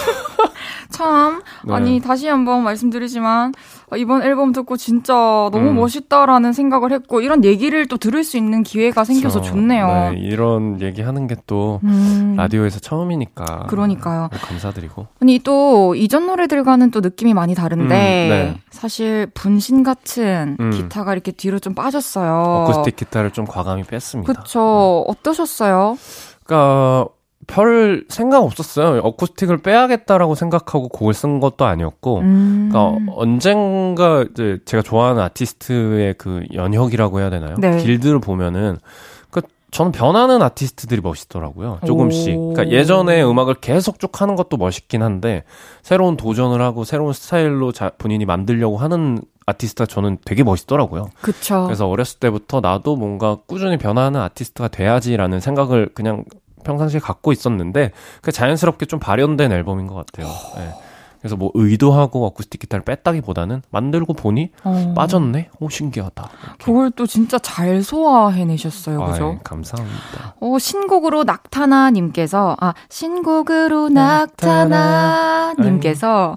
참. 네. 아니, 다시 한번 말씀드리지만, 이번 앨범 듣고 진짜 너무 음. 멋있다라는 생각을 했고 이런 얘기를 또 들을 수 있는 기회가 생겨서 그렇죠. 좋네요. 네, 이런 얘기 하는 게또 음. 라디오에서 처음이니까. 그러니까요. 감사드리고. 아니 또 이전 노래들과는 또 느낌이 많이 다른데 음, 네. 사실 분신 같은 음. 기타가 이렇게 뒤로 좀 빠졌어요. 어쿠스틱 기타를 좀 과감히 뺐습니다. 그쵸. 어떠셨어요? 그러니까 별 생각 없었어요. 어쿠스틱을 빼야겠다라고 생각하고 곡을 쓴 것도 아니었고. 음. 그러니까 언젠가 이제 제가 좋아하는 아티스트의 그 연혁이라고 해야 되나요? 네. 길들을 보면은 그 저는 변하는 아티스트들이 멋있더라고요. 조금씩. 오. 그러니까 예전에 음악을 계속 쭉 하는 것도 멋있긴 한데 새로운 도전을 하고 새로운 스타일로 자, 본인이 만들려고 하는 아티스트가 저는 되게 멋있더라고요. 그쵸. 그래서 어렸을 때부터 나도 뭔가 꾸준히 변하는 아티스트가 돼야지라는 생각을 그냥 평상시에 갖고 있었는데 그 자연스럽게 좀 발현된 앨범인 것 같아요. 네. 그래서 뭐 의도하고 어쿠스틱 기타를 뺐다기보다는 만들고 보니 어. 빠졌네. 오 신기하다. 이렇게. 그걸 또 진짜 잘 소화해내셨어요. 그죠? 아이, 감사합니다. 어, 신곡으로 낙타나 님께서, 아, 신곡으로 낙타나님께서,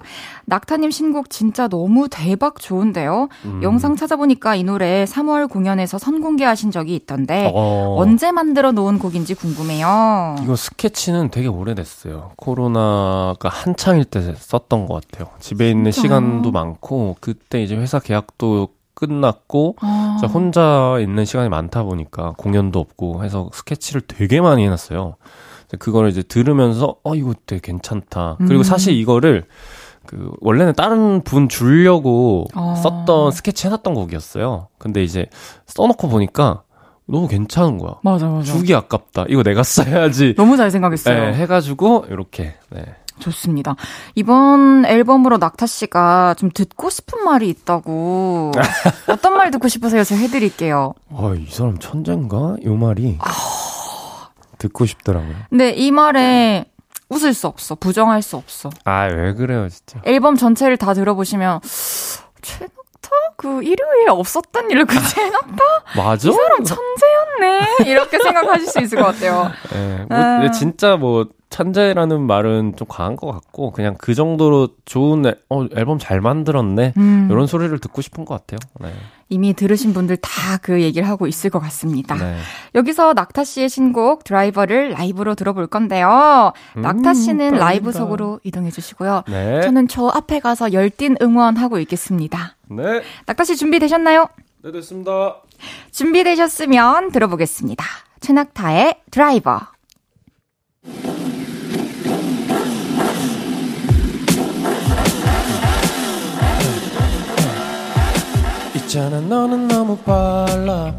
낙타님 신곡 진짜 너무 대박 좋은데요? 음. 영상 찾아보니까 이 노래 3월 공연에서 선공개하신 적이 있던데, 어, 언제 만들어 놓은 곡인지 궁금해요. 이거 스케치는 되게 오래됐어요. 코로나가 한창일 때 썼던 것 같아요. 집에 있는 진짜요? 시간도 많고 그때 이제 회사 계약도 끝났고 아, 저 혼자 있는 시간이 많다 보니까 공연도 없고 해서 스케치를 되게 많이 해놨어요. 그거를 이제 들으면서 어 이거 되게 괜찮다. 그리고 음. 사실 이거를 그 원래는 다른 분 주려고 아. 썼던 스케치 해놨던 곡이었어요. 근데 이제 써놓고 보니까 너무 괜찮은 거야. 맞아, 맞아. 주기 아깝다. 이거 내가 써야지. 너무 잘 생각했어요. 네, 해가지고 이렇게 네. 좋습니다. 이번 앨범으로 낙타 씨가 좀 듣고 싶은 말이 있다고. 어떤 말 듣고 싶으세요? 제가 해드릴게요. 아, 이 사람 천재인가? 요 말이 듣고 싶더라고요. 근데 이 말에 웃을 수 없어. 부정할 수 없어. 아, 왜 그래요, 진짜. 앨범 전체를 다 들어보시면 최낙타 그 일요일에 없었던 일을 그 최낙타 맞아? 이 사람 천재였네 이렇게 생각하실 수 있을 것 같아요. 예, 뭐, 아. 진짜 뭐, 천재라는 말은 좀 과한 것 같고, 그냥 그 정도로 좋은, 앨- 어, 앨범 잘 만들었네. 음, 이런 소리를 듣고 싶은 것 같아요. 네. 이미 들으신 분들 다 그 얘기를 하고 있을 것 같습니다. 네. 여기서 낙타 씨의 신곡 드라이버를 라이브로 들어볼 건데요. 낙타 씨는 떨린다. 라이브석으로 이동해 주시고요. 네. 저는 저 앞에 가서 열띤 응원하고 있겠습니다. 네. 낙타 씨 준비되셨나요? 네, 됐습니다. 준비되셨으면 들어보겠습니다. 최낙타의 드라이버. 있잖아. 너는 너무 빨라.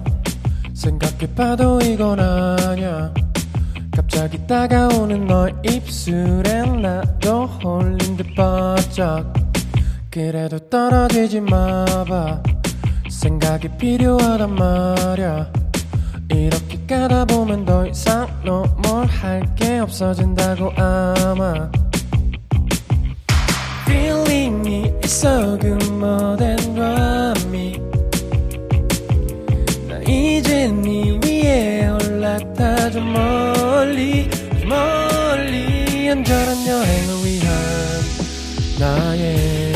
생각해봐도 이건 아냐 갑자기 다가오는 너의 입술에 나도 홀린 듯 바짝. 그래도 떨어지지 마봐. 생각이 필요하단 말야. 이렇게 가다 보면 더 이상 너 뭘 할 게 없어진다고 아마. Feeling이 있어. 그 뭐든 람 이제 네 위에 올라타 좀 멀리 좀 멀리 안전한 여행을 위한 나의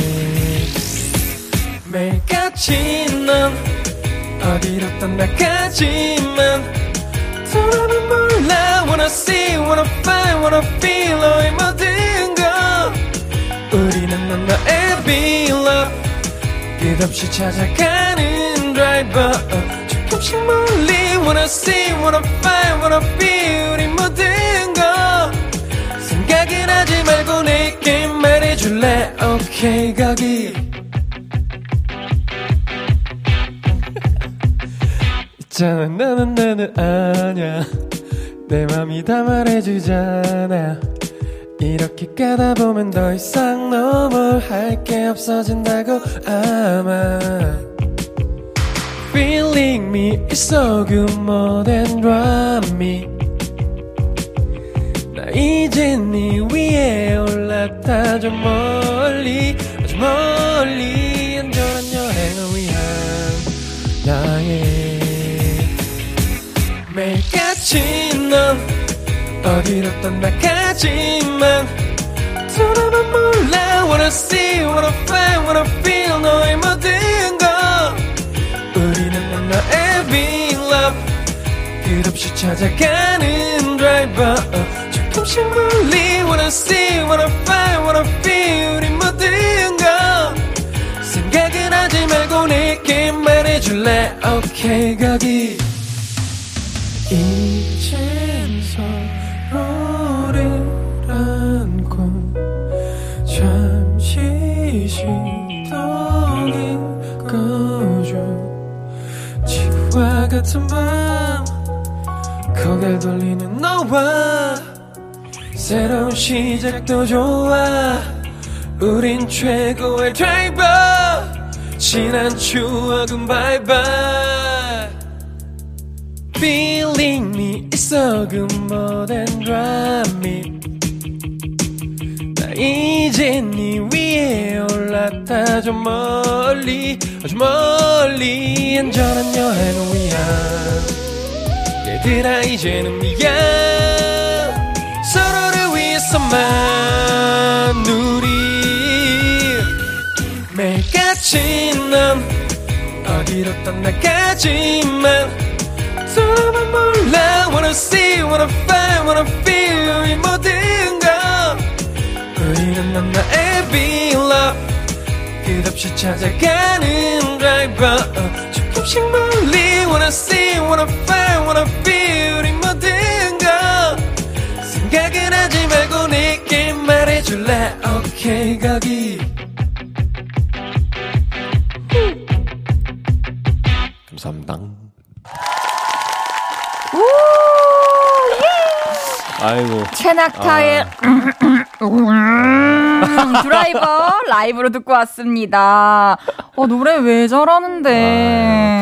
매일같이 넌 어디로 떠나가지만 돌아만 몰라. Wanna see, wanna find, wanna feel 너의 모든 것. 우리는 넌 be love 끝없이 찾아가는 driver 조금씩 멀리 wanna see wanna find wanna feel 우리 모든 거. 생각은 하지 말고 내게 말해줄래? Okay 거기. 있잖아 나는 나는 아냐 내 맘이 다 말해주잖아. 이렇게 가다 보면 더 이상 너무 할 게 없어진다고 아마 Feeling me is so good more than drummy 나 이제 네 위에 올라타 좀 멀리 아주 멀리 안전한 여행을 위한 나의 매일같이 넌 어디로 떠나가지만 돌아만 몰라 wanna see wanna find wanna feel 너의 모든 만나의 big love 끝없이 찾아가는 driver 조금씩 멀리 wanna see wanna find wanna feel 우리 모든 것 생각은 하지 말고 내게 말해줄래 okay 거기 이젠 서 같은 밤 고개 돌리는 너와 새로운 시작도 좋아. 우린 최고의 드라이버 지난 추억은 바이바이 feeling이 있어 그 모든 드라미 나 이제 네 위에 올랐다 저 멀리 아주 멀리 안전한 여행을 위한 얘들아 이제는 미안 서로를 위해서만 우리 매일같이 넌 어디로 떠나가지만 서로만 몰라. Wanna see, wanna find, wanna feel 이 모든 것 우리는 넌 나의 love 끝없이 찾아가는 driver 조금씩 멀리. Wanna see, wanna find, wanna feel 이 모든 것 생각은 하지 말고 내게 말해줄래? Okay 거기. 감사합니다. 아이고. 최낙타의 음, 드라이버 라이브로 듣고 왔습니다. 어, 노래 왜 잘하는데.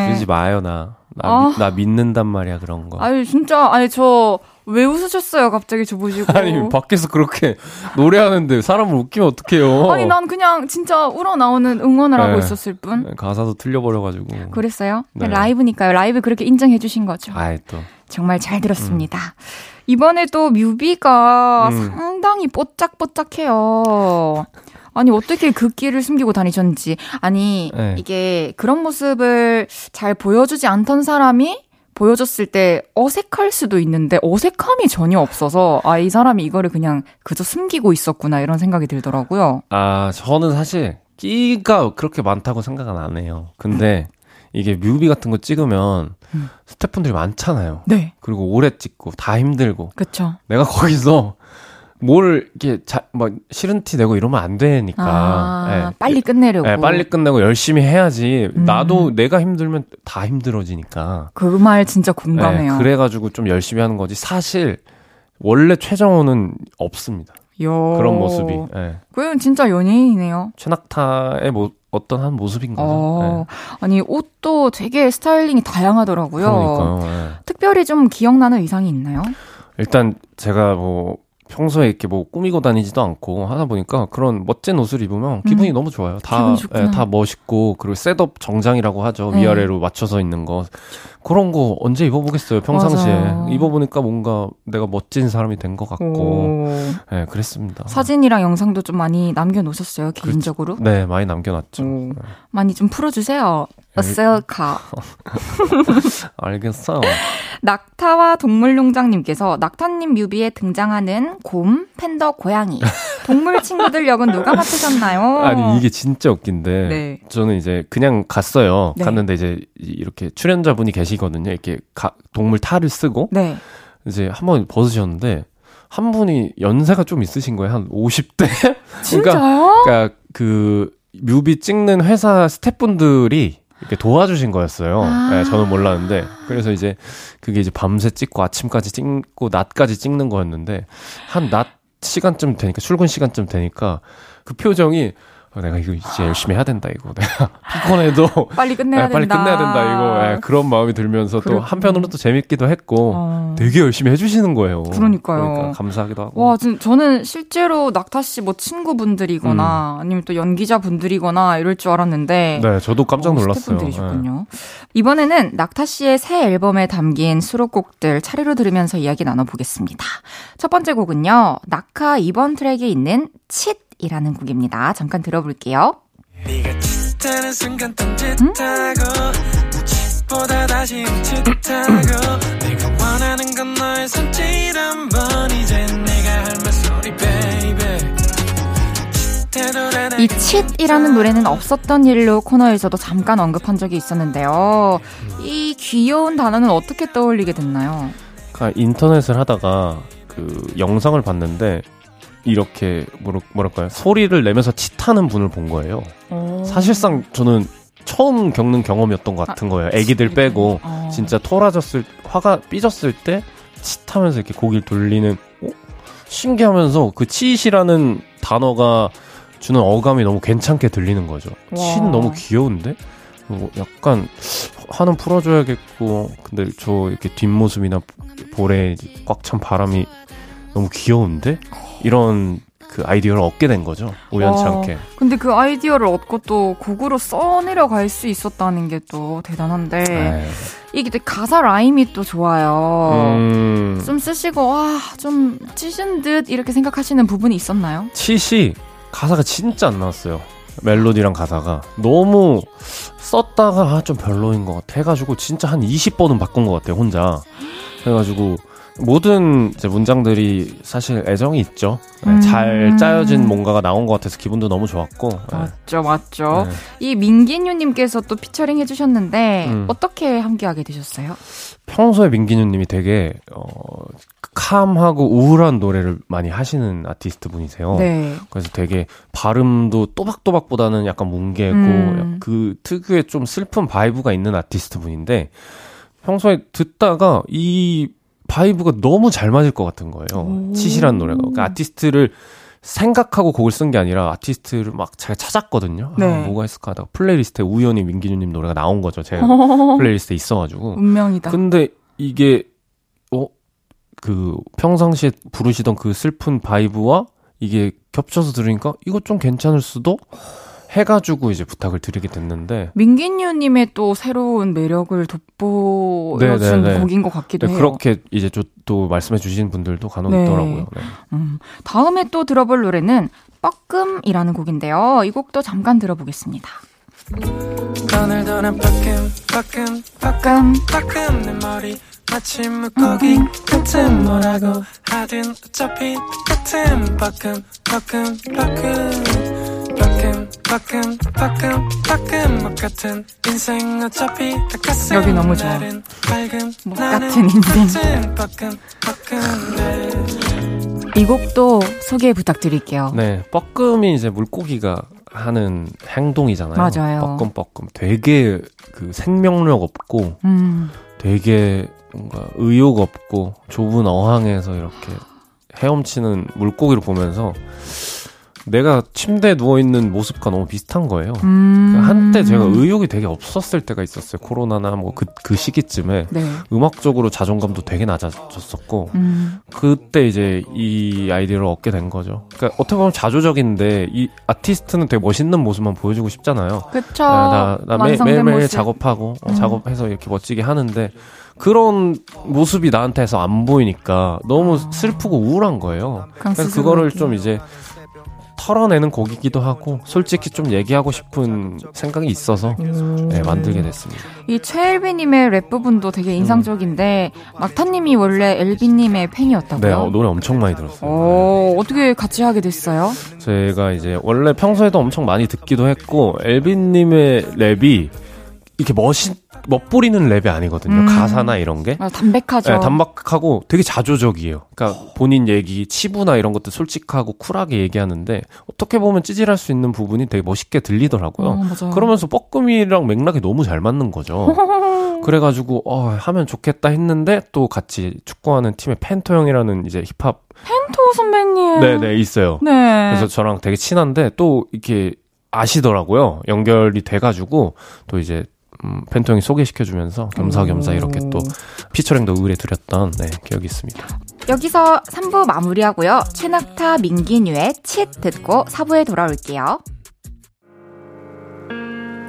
아유, 그러지 마요 나. 나, 아. 믿- 나 믿는단 말이야 그런 거. 아유, 진짜, 아니, 저, 왜 웃으셨어요, 갑자기 저 보시고. 아니 밖에서 그렇게 노래하는데 사람을 웃기면 어떡해요. 아니, 난 그냥 진짜 우러나오는 응원을 하고 네. 있었을 뿐. 가사도 틀려버려가지고. 그랬어요? 네. 라이브니까요. 라이브 그렇게 인정해주신 거죠. 아이 또. 정말 잘 들었습니다. 이번에도 뮤비가 음. 상당히 뽀짝뽀짝해요. 아니, 어떻게 그 끼를 숨기고 다니셨는지. 아니, 네. 이게 그런 모습을 잘 보여주지 않던 사람이 보여줬을 때 어색할 수도 있는데 어색함이 전혀 없어서 아, 이 사람이 이거를 그냥 그저 숨기고 있었구나 이런 생각이 들더라고요. 아 저는 사실 끼가 그렇게 많다고 생각은 안 해요. 근데 이게 뮤비 같은 거 찍으면 음. 스태프분들이 많잖아요. 네. 그리고 오래 찍고 다 힘들고 그쵸. 내가 거기서 뭘 이렇게 자, 막 싫은 티 내고 이러면 안 되니까. 아, 예. 빨리 끝내려고. 예, 빨리 끝내고 열심히 해야지. 음. 나도 내가 힘들면 다 힘들어지니까. 그 말 진짜 공감해요. 예, 그래가지고 좀 열심히 하는 거지. 사실 원래 최정호는 없습니다. 요. 그런 모습이. 예. 그건 진짜 연예인이네요. 최낙타의 뭐, 어떤 한 모습인 거죠. 어, 아니 옷도 되게 스타일링이 예. 다양하더라고요. 그러니까요. 예. 특별히 좀 기억나는 의상이 있나요? 일단 제가 뭐 평소에 이렇게 뭐 꾸미고 다니지도 않고 하다 보니까 그런 멋진 옷을 입으면 기분이 음. 너무 좋아요. 다. 예, 다 멋있고 그리고 셋업 정장이라고 하죠. 네. 위아래로 맞춰서 있는 거 그런 거 언제 입어보겠어요. 평상시에 맞아. 입어보니까 뭔가 내가 멋진 사람이 된 것 같고 오. 예, 그랬습니다. 사진이랑 영상도 좀 많이 남겨놓으셨어요, 개인적으로? 네, 많이 남겨놨죠. 오. 많이 좀 풀어주세요. 네. 셀카. 알겠어. 낙타와 동물농장님께서 낙타님 뮤비에 등장하는 곰, 팬더, 고양이. 동물 친구들 역은 누가 맡으셨나요? 아니 이게 진짜 웃긴데 네. 저는 이제 그냥 갔어요. 네. 갔는데 이제 이렇게 출연자분이 계시거든요. 이렇게 가- 동물 탈을 쓰고 네. 이제 한번 벗으셨는데 한 분이 연세가 좀 있으신 거예요. 한 50대? 진짜요? 그러니까 그 뮤비 찍는 회사 스태프분들이 이렇게 도와주신 거였어요. 아. 네, 저는 몰랐는데 그래서 이제 그게 이제 밤새 찍고 아침까지 찍고 낮까지 찍는 거였는데 한 낮 시간쯤 되니까 출근 시간쯤 되니까 그 표정이 어, 내가 이거 이제 열심히 해야 된다 이거 내가 피곤해도 빨리 끝내야 네, 빨리 된다. 끝내야 된다 이거 예, 그런 마음이 들면서 또 그렇군요. 한편으로는 또 재밌기도 했고 어. 되게 열심히 해주시는 거예요. 그러니까요. 그러니까 감사하기도 하고. 와, 진- 저는 실제로 낙타 씨 뭐 친구분들이거나 아니면 또 연기자분들이거나 이럴 줄 알았는데 음. 네, 저도 깜짝 어, 놀랐어요. 스태프분들이셨군요. 이번에는 낙타 씨의 새 앨범에 담긴 수록곡들 차례로 들으면서 이야기 나눠보겠습니다. 첫 번째 곡은요. 낙하 이번 트랙에 있는 칫 이라는 곡입니다. 잠깐 들어볼게요. 네가 짙다는 순간 딴짓하고 짙보다 다시 짙하고 내가 원하는 건 너의 손짓 한번 이제 내가 할 말소리 baby 이 칫이라는 노래는 없었던 일로 코너에서도 잠깐 언급한 적이 있었는데요. 이 귀여운 단어는 어떻게 떠올리게 됐나요? 그러니까 인터넷을 하다가 그 영상을 봤는데 이렇게 뭐랄까요 소리를 내면서 칫하는 분을 본 거예요. 오. 사실상 저는 처음 겪는 경험이었던 것 같은 거예요. 애기들 빼고 어. 진짜 토라졌을 화가 삐졌을 때 칫하면서 이렇게 고개를 돌리는 어? 신기하면서 그 칫이라는 단어가 주는 어감이 너무 괜찮게 들리는 거죠. 와. 칫 너무 귀여운데 뭐 약간 화는 풀어줘야겠고 근데 저 이렇게 뒷모습이나 볼에 꽉 찬 바람이 너무 귀여운데 이런 그 아이디어를 얻게 된 거죠. 우연치 와. 않게. 근데 그 아이디어를 얻고 또 곡으로 써내려 갈 수 있었다는 게 또 대단한데 네. 이게 또 가사 라임이 또 좋아요. 음, 좀 쓰시고 와좀 찢은 듯 이렇게 생각하시는 부분이 있었나요? 칫이 가사가 진짜 안 나왔어요. 멜로디랑 가사가 너무 썼다가 아, 좀 별로인 것 같아 해가지고 진짜 한 20번은 바꾼 것 같아요 혼자 그래가지고 모든 문장들이 사실 애정이 있죠 네, 음. 잘 짜여진 뭔가가 나온 것 같아서 기분도 너무 좋았고 네. 맞죠, 맞죠. 네. 이 밍기뉴님께서 또 피처링 해주셨는데 음. 어떻게 함께하게 되셨어요? 평소에 밍기뉴님이 되게 어, calm하고 우울한 노래를 많이 하시는 아티스트 분이세요 네. 그래서 되게 발음도 또박또박보다는 약간 뭉개고 음. 그 특유의 좀 슬픈 vibe가 있는 아티스트 분인데 평소에 듣다가 이 vibe가 너무 잘 맞을 것 같은 거예요. 오. 치시란 노래가. 그러니까 아티스트를 생각하고 곡을 쓴 게 아니라 아티스트를 막 제가 찾았거든요. 네. 아, 뭐가 있을까 하다가 playlist에 우연히 밍기뉴님 노래가 나온 거죠. 제 playlist에 있어가지고. 운명이다. 근데 이게 어 그 평상시에 부르시던 그 슬픈 vibe와 이게 겹쳐서 들으니까 이거 좀 괜찮을 수도 해가지고 이제 부탁을 드리게 됐는데 밍기뉴님의 또 새로운 매력을 돋보여준 네, 네, 네. 곡인 것 같기도 네, 해요. 그렇게 이제 저, 또 말씀해 주신 분들도 간혹 네. 있더라고요. 네. 음, 다음에 또 들어볼 노래는 뻐끔이라는 곡인데요. 이 곡도 잠깐 들어보겠습니다. 오늘도 난 빠끔 빠끔 뻐끔 빠끔 내 머리 마치 물고기 같은 뭐라고 하든 어차피 똑같은 빠끔 빠끔 빠끔 여기 너무 좋아. 나는 같은 인생. 이 곡도 소개 부탁드릴게요. 네, 뻐끔이 이제 물고기가 하는 행동이잖아요. 맞아요. 뻐끔뻐끔. 되게 그 생명력 없고 음, 되게 뭔가 의욕 없고 좁은 어항에서 이렇게 헤엄치는 물고기를 보면서 내가 침대에 누워있는 모습과 너무 비슷한 거예요. 음. 한때 제가 의욕이 되게 없었을 때가 있었어요. 코로나나 뭐 그, 그 시기쯤에. 네. 음악적으로 자존감도 되게 낮아졌었고. 음, 그때 이제 이 아이디어를 얻게 된 거죠. 그러니까 어떻게 보면 자조적인데 이 아티스트는 되게 멋있는 모습만 보여주고 싶잖아요. 그쵸. 나, 나 매, 매일매일. 작업하고 어, 음. 작업해서 이렇게 멋지게 하는데 그런 모습이 나한테서 안 보이니까 너무 슬프고 우울한 거예요. 그래서 그거를. 좀 이제 털어내는 곡이기도 하고 솔직히 좀 얘기하고 싶은 생각이 있어서 네, 만들게 됐습니다. 이 최엘비님의 랩 부분도 되게 인상적인데 막타님이 원래 엘비님의 팬이었다고요? 네, 어, 노래 엄청 많이 들었어요. 오, 어떻게 같이 하게 됐어요? 제가 이제 원래 평소에도 엄청 많이 듣기도 했고 엘빈님의 랩이 이렇게 멋있 멋부리는 랩이 아니거든요. 음. 가사나 이런 게. 아, 담백하죠. 네, 단박하고 되게 자조적이에요. 그러니까 본인 얘기, 치부나 이런 것도 솔직하고 쿨하게 얘기하는데 어떻게 보면 찌질할 수 있는 부분이 되게 멋있게 들리더라고요. 어, 맞아요. 그러면서 뻐끔이랑 맥락이 너무 잘 맞는 거죠. 그래가지고 어, 하면 좋겠다 했는데 또 같이 축구하는 팀의 펜토 형이라는 이제 힙합 펜토 선배님. 네네 있어요. 네. 그래서 저랑 되게 친한데 또 이렇게 아시더라고요. 연결이 돼가지고 또 이제 음, 형이 소개시켜주면서 겸사겸사 이렇게 또 피처링도 의뢰드렸던 네, 기억이 있습니다. 여기서 3부 마무리하고요. 최낙타 민기뉴의 칫 듣고 4부에 돌아올게요.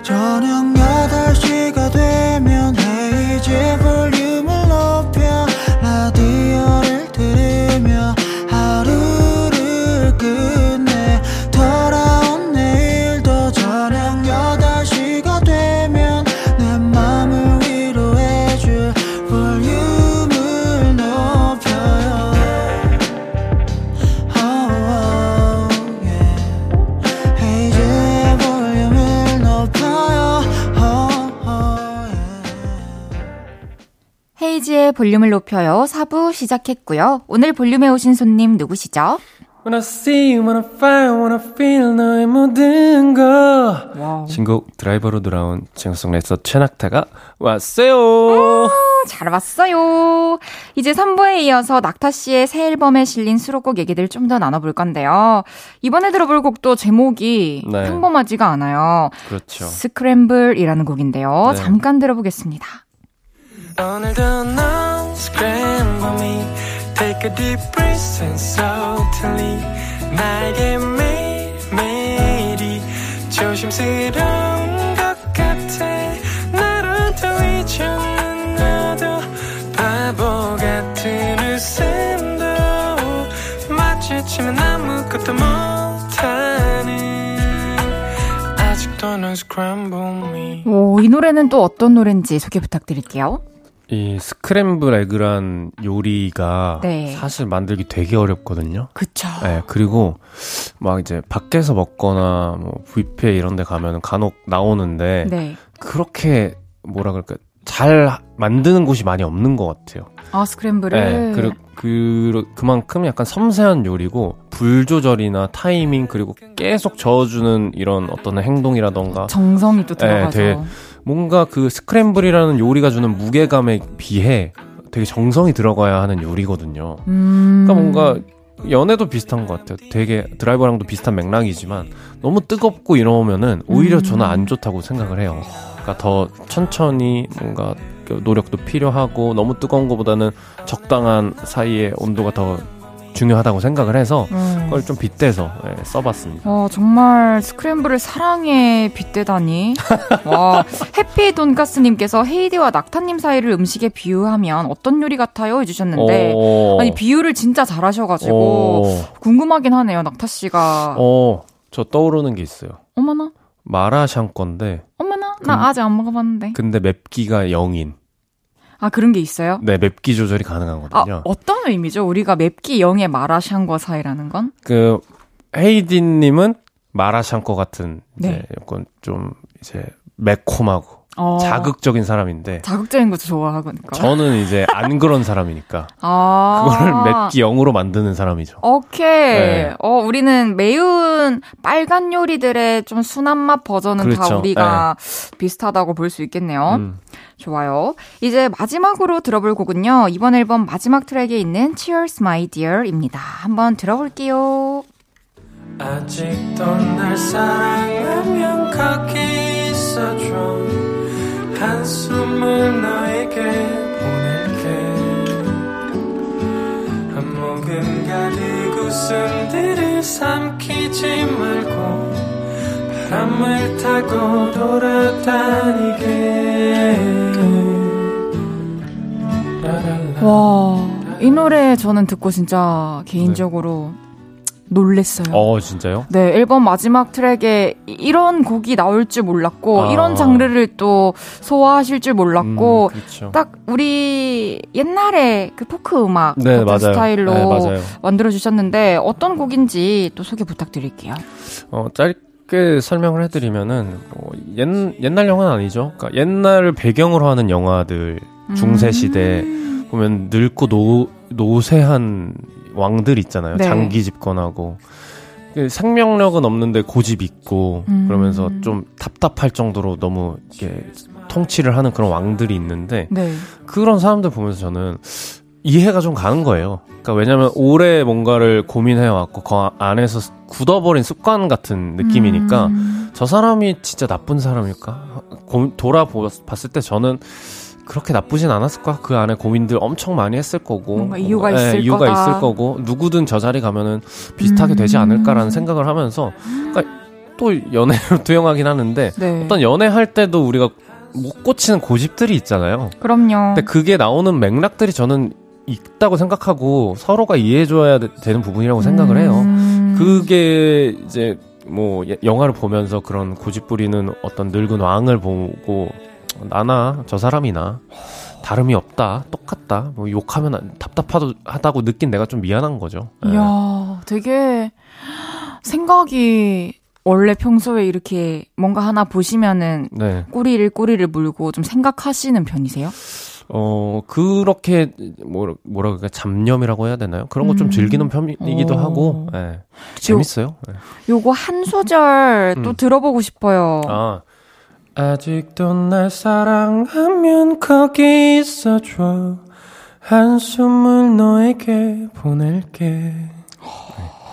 저녁 8시가 되면 헤이즈 볼륨을 높여 라디오를 이은지의 볼륨을 높여요. 4부 시작했고요. 오늘 볼륨에 오신 손님 누구시죠? When I see you, when I find, when I feel 너의 모든 거. 신곡 드라이버로 돌아온 싱어송라이터 최낙타가 왔어요. 잘 왔어요. 이제 3부에 이어서 낙타 씨의 새 앨범에 실린 수록곡 얘기들 좀 더 나눠볼 건데요. 이번에 들어볼 곡도 제목이 네. 평범하지가 않아요. 그렇죠. 스크램블이라는 곡인데요. 네. 잠깐 들어보겠습니다. 오늘도 넌 scramble me. Take a deep breath and softly 나에게 매일매일이 조심스러운 것 같아. 나를 더 잊혀는 나도 바보 같은 웃음도 마주치면 아무것도 못하는. 아직도 넌 scramble me. 오, 이 노래는 또 어떤 노래인지 소개 부탁드릴게요. 이 스크램블 에그란 요리가 네. 사실 만들기 되게 어렵거든요. 그쵸. 네, 그리고 막 이제 밖에서 먹거나 뭐 뷔페 이런 데 가면 간혹 나오는데 네. 그렇게 뭐라 그럴까 잘 만드는 곳이 많이 없는 것 같아요. 아, 스크램블을. 네, 그리고 그, 그만큼 약간 섬세한 요리고 불 조절이나 타이밍 그리고 계속 저어주는 이런 어떤 행동이라던가 정성이 또 들어가서. 되게 뭔가 그 스크램블이라는 요리가 주는 무게감에 비해 되게 정성이 들어가야 하는 요리거든요. 음. 그러니까 뭔가 연애도 비슷한 것 같아요. 되게 드라이버랑도 비슷한 맥락이지만 너무 뜨겁고 이러면은 오히려 음. 저는 안 좋다고 생각을 해요. 그러니까 더 천천히 뭔가 그 노력도 필요하고 너무 뜨거운 것보다는 적당한 사이의 온도가 더 중요하다고 생각을 해서 음. 그걸 좀 빗대서 예, 써봤습니다. 와, 정말 스크램블을 사랑에 빗대다니. 와, 해피 돈가스님께서 헤이디와 낙타님 사이를 음식에 비유하면 어떤 요리 같아요? 해주셨는데. 어, 아니, 비유를 진짜 잘하셔가지고. 어, 궁금하긴 하네요, 낙타 씨가. 어, 저 떠오르는 게 있어요. 어머나? 마라샹 건데 어머나? 나 아직 안 먹어봤는데. 근데 맵기가 0인. 아, 그런 게 있어요? 네, 맵기 조절이 아, 가능하거든요. 어떤 의미죠? 우리가 맵기 0의 마라샹궈 사이라는 건? 그 헤이디님은 마라샹궈 같은 이제 네. 약간 좀 이제 매콤하고 어, 자극적인 사람인데 자극적인 것도 좋아하니까. 저는 이제 안 그런 사람이니까 아. 그거를 맵기 0으로 만드는 사람이죠. 오케이. 네. 어, 우리는 매운 빨간 요리들의 좀 순한 맛 버전은 다 그렇죠. 우리가 비슷하다고 볼 수 있겠네요. 음. 좋아요. 이제 마지막으로 들어볼 곡은요. 이번 앨범 마지막 트랙에 있는 Cheers My Dear입니다. 한번 들어볼게요. 아직도 날 사랑하면 거기 있어줘 한숨을 너에게 보낼게 한 모금 가득 웃음들을 삼키지 말고 바람을 타고 돌아다니게. 와, 이 노래 저는 듣고 진짜 개인적으로 놀랬어요. 어 진짜요? 네, 앨범 마지막 트랙에 이- 이런 곡이 나올 줄 몰랐고, 아. 이런 장르를 또 소화하실 줄 몰랐고, 음, 그렇죠. 딱 우리 옛날에 그 포크 음악 네. 스타일로 네, 맞아요. 만들어 주셨는데 어떤 곡인지 또 소개 부탁드릴게요. 어, 짧게 설명을 해드리면은 뭐 옛, 옛날 영화는 아니죠. 그러니까 옛날을 배경으로 하는 영화들 중세 시대 음. 보면 늙고 노, 노쇠한 왕들 있잖아요. 네. 장기 집권하고 그 생명력은 없는데 고집 있고 음. 그러면서 좀 답답할 정도로 너무 이렇게 통치를 하는 그런 왕들이 있는데 네. 그런 사람들 보면서 저는 이해가 좀 가는 거예요. 그러니까 왜냐면 오래 뭔가를 고민해 왔고 그 안에서 굳어버린 습관 같은 느낌이니까 음. 저 사람이 진짜 나쁜 사람일까? 고- 돌아봤을 때 저는 그렇게 나쁘진 않았을 거야. 그 안에 고민들 엄청 많이 했을 거고. 뭔가 이유가 예, 있을 이유가 거다. 있을 거고. 누구든 저 자리 가면은 비슷하게 되지 음. 않을까라는 생각을 하면서. 그러니까 또 연애로 투영하긴 하는데 네. 어떤 연애할 때도 우리가 못 고치는 고집들이 있잖아요. 그럼요. 근데 그게 나오는 맥락들이 저는 있다고 생각하고 서로가 이해해줘야 되- 되는 부분이라고 생각을 해요. 음. 그게 이제 뭐 예- 영화를 보면서 그런 고집 부리는 어떤 늙은 왕을 보고 나나 저 사람이나 다름이 없다 똑같다 뭐 욕하면 안- 답답하다고 느낀 내가 좀 미안한 거죠. 예. 이야, 되게 생각이 원래 평소에 이렇게 뭔가 하나 보시면은 네. 꼬리를 꼬리를 물고 좀 생각하시는 편이세요? 어, 그렇게, 뭐, 뭐라 그럴까, 잡념이라고 해야 되나요? 그런 거좀 음. 즐기는 편이기도 오. 하고, 예. 재밌어요. 예. 요거 한 소절 또 음. 들어보고 싶어요. 아, 아직도 날 사랑하면 거기 있어줘 한숨을 너에게 보낼게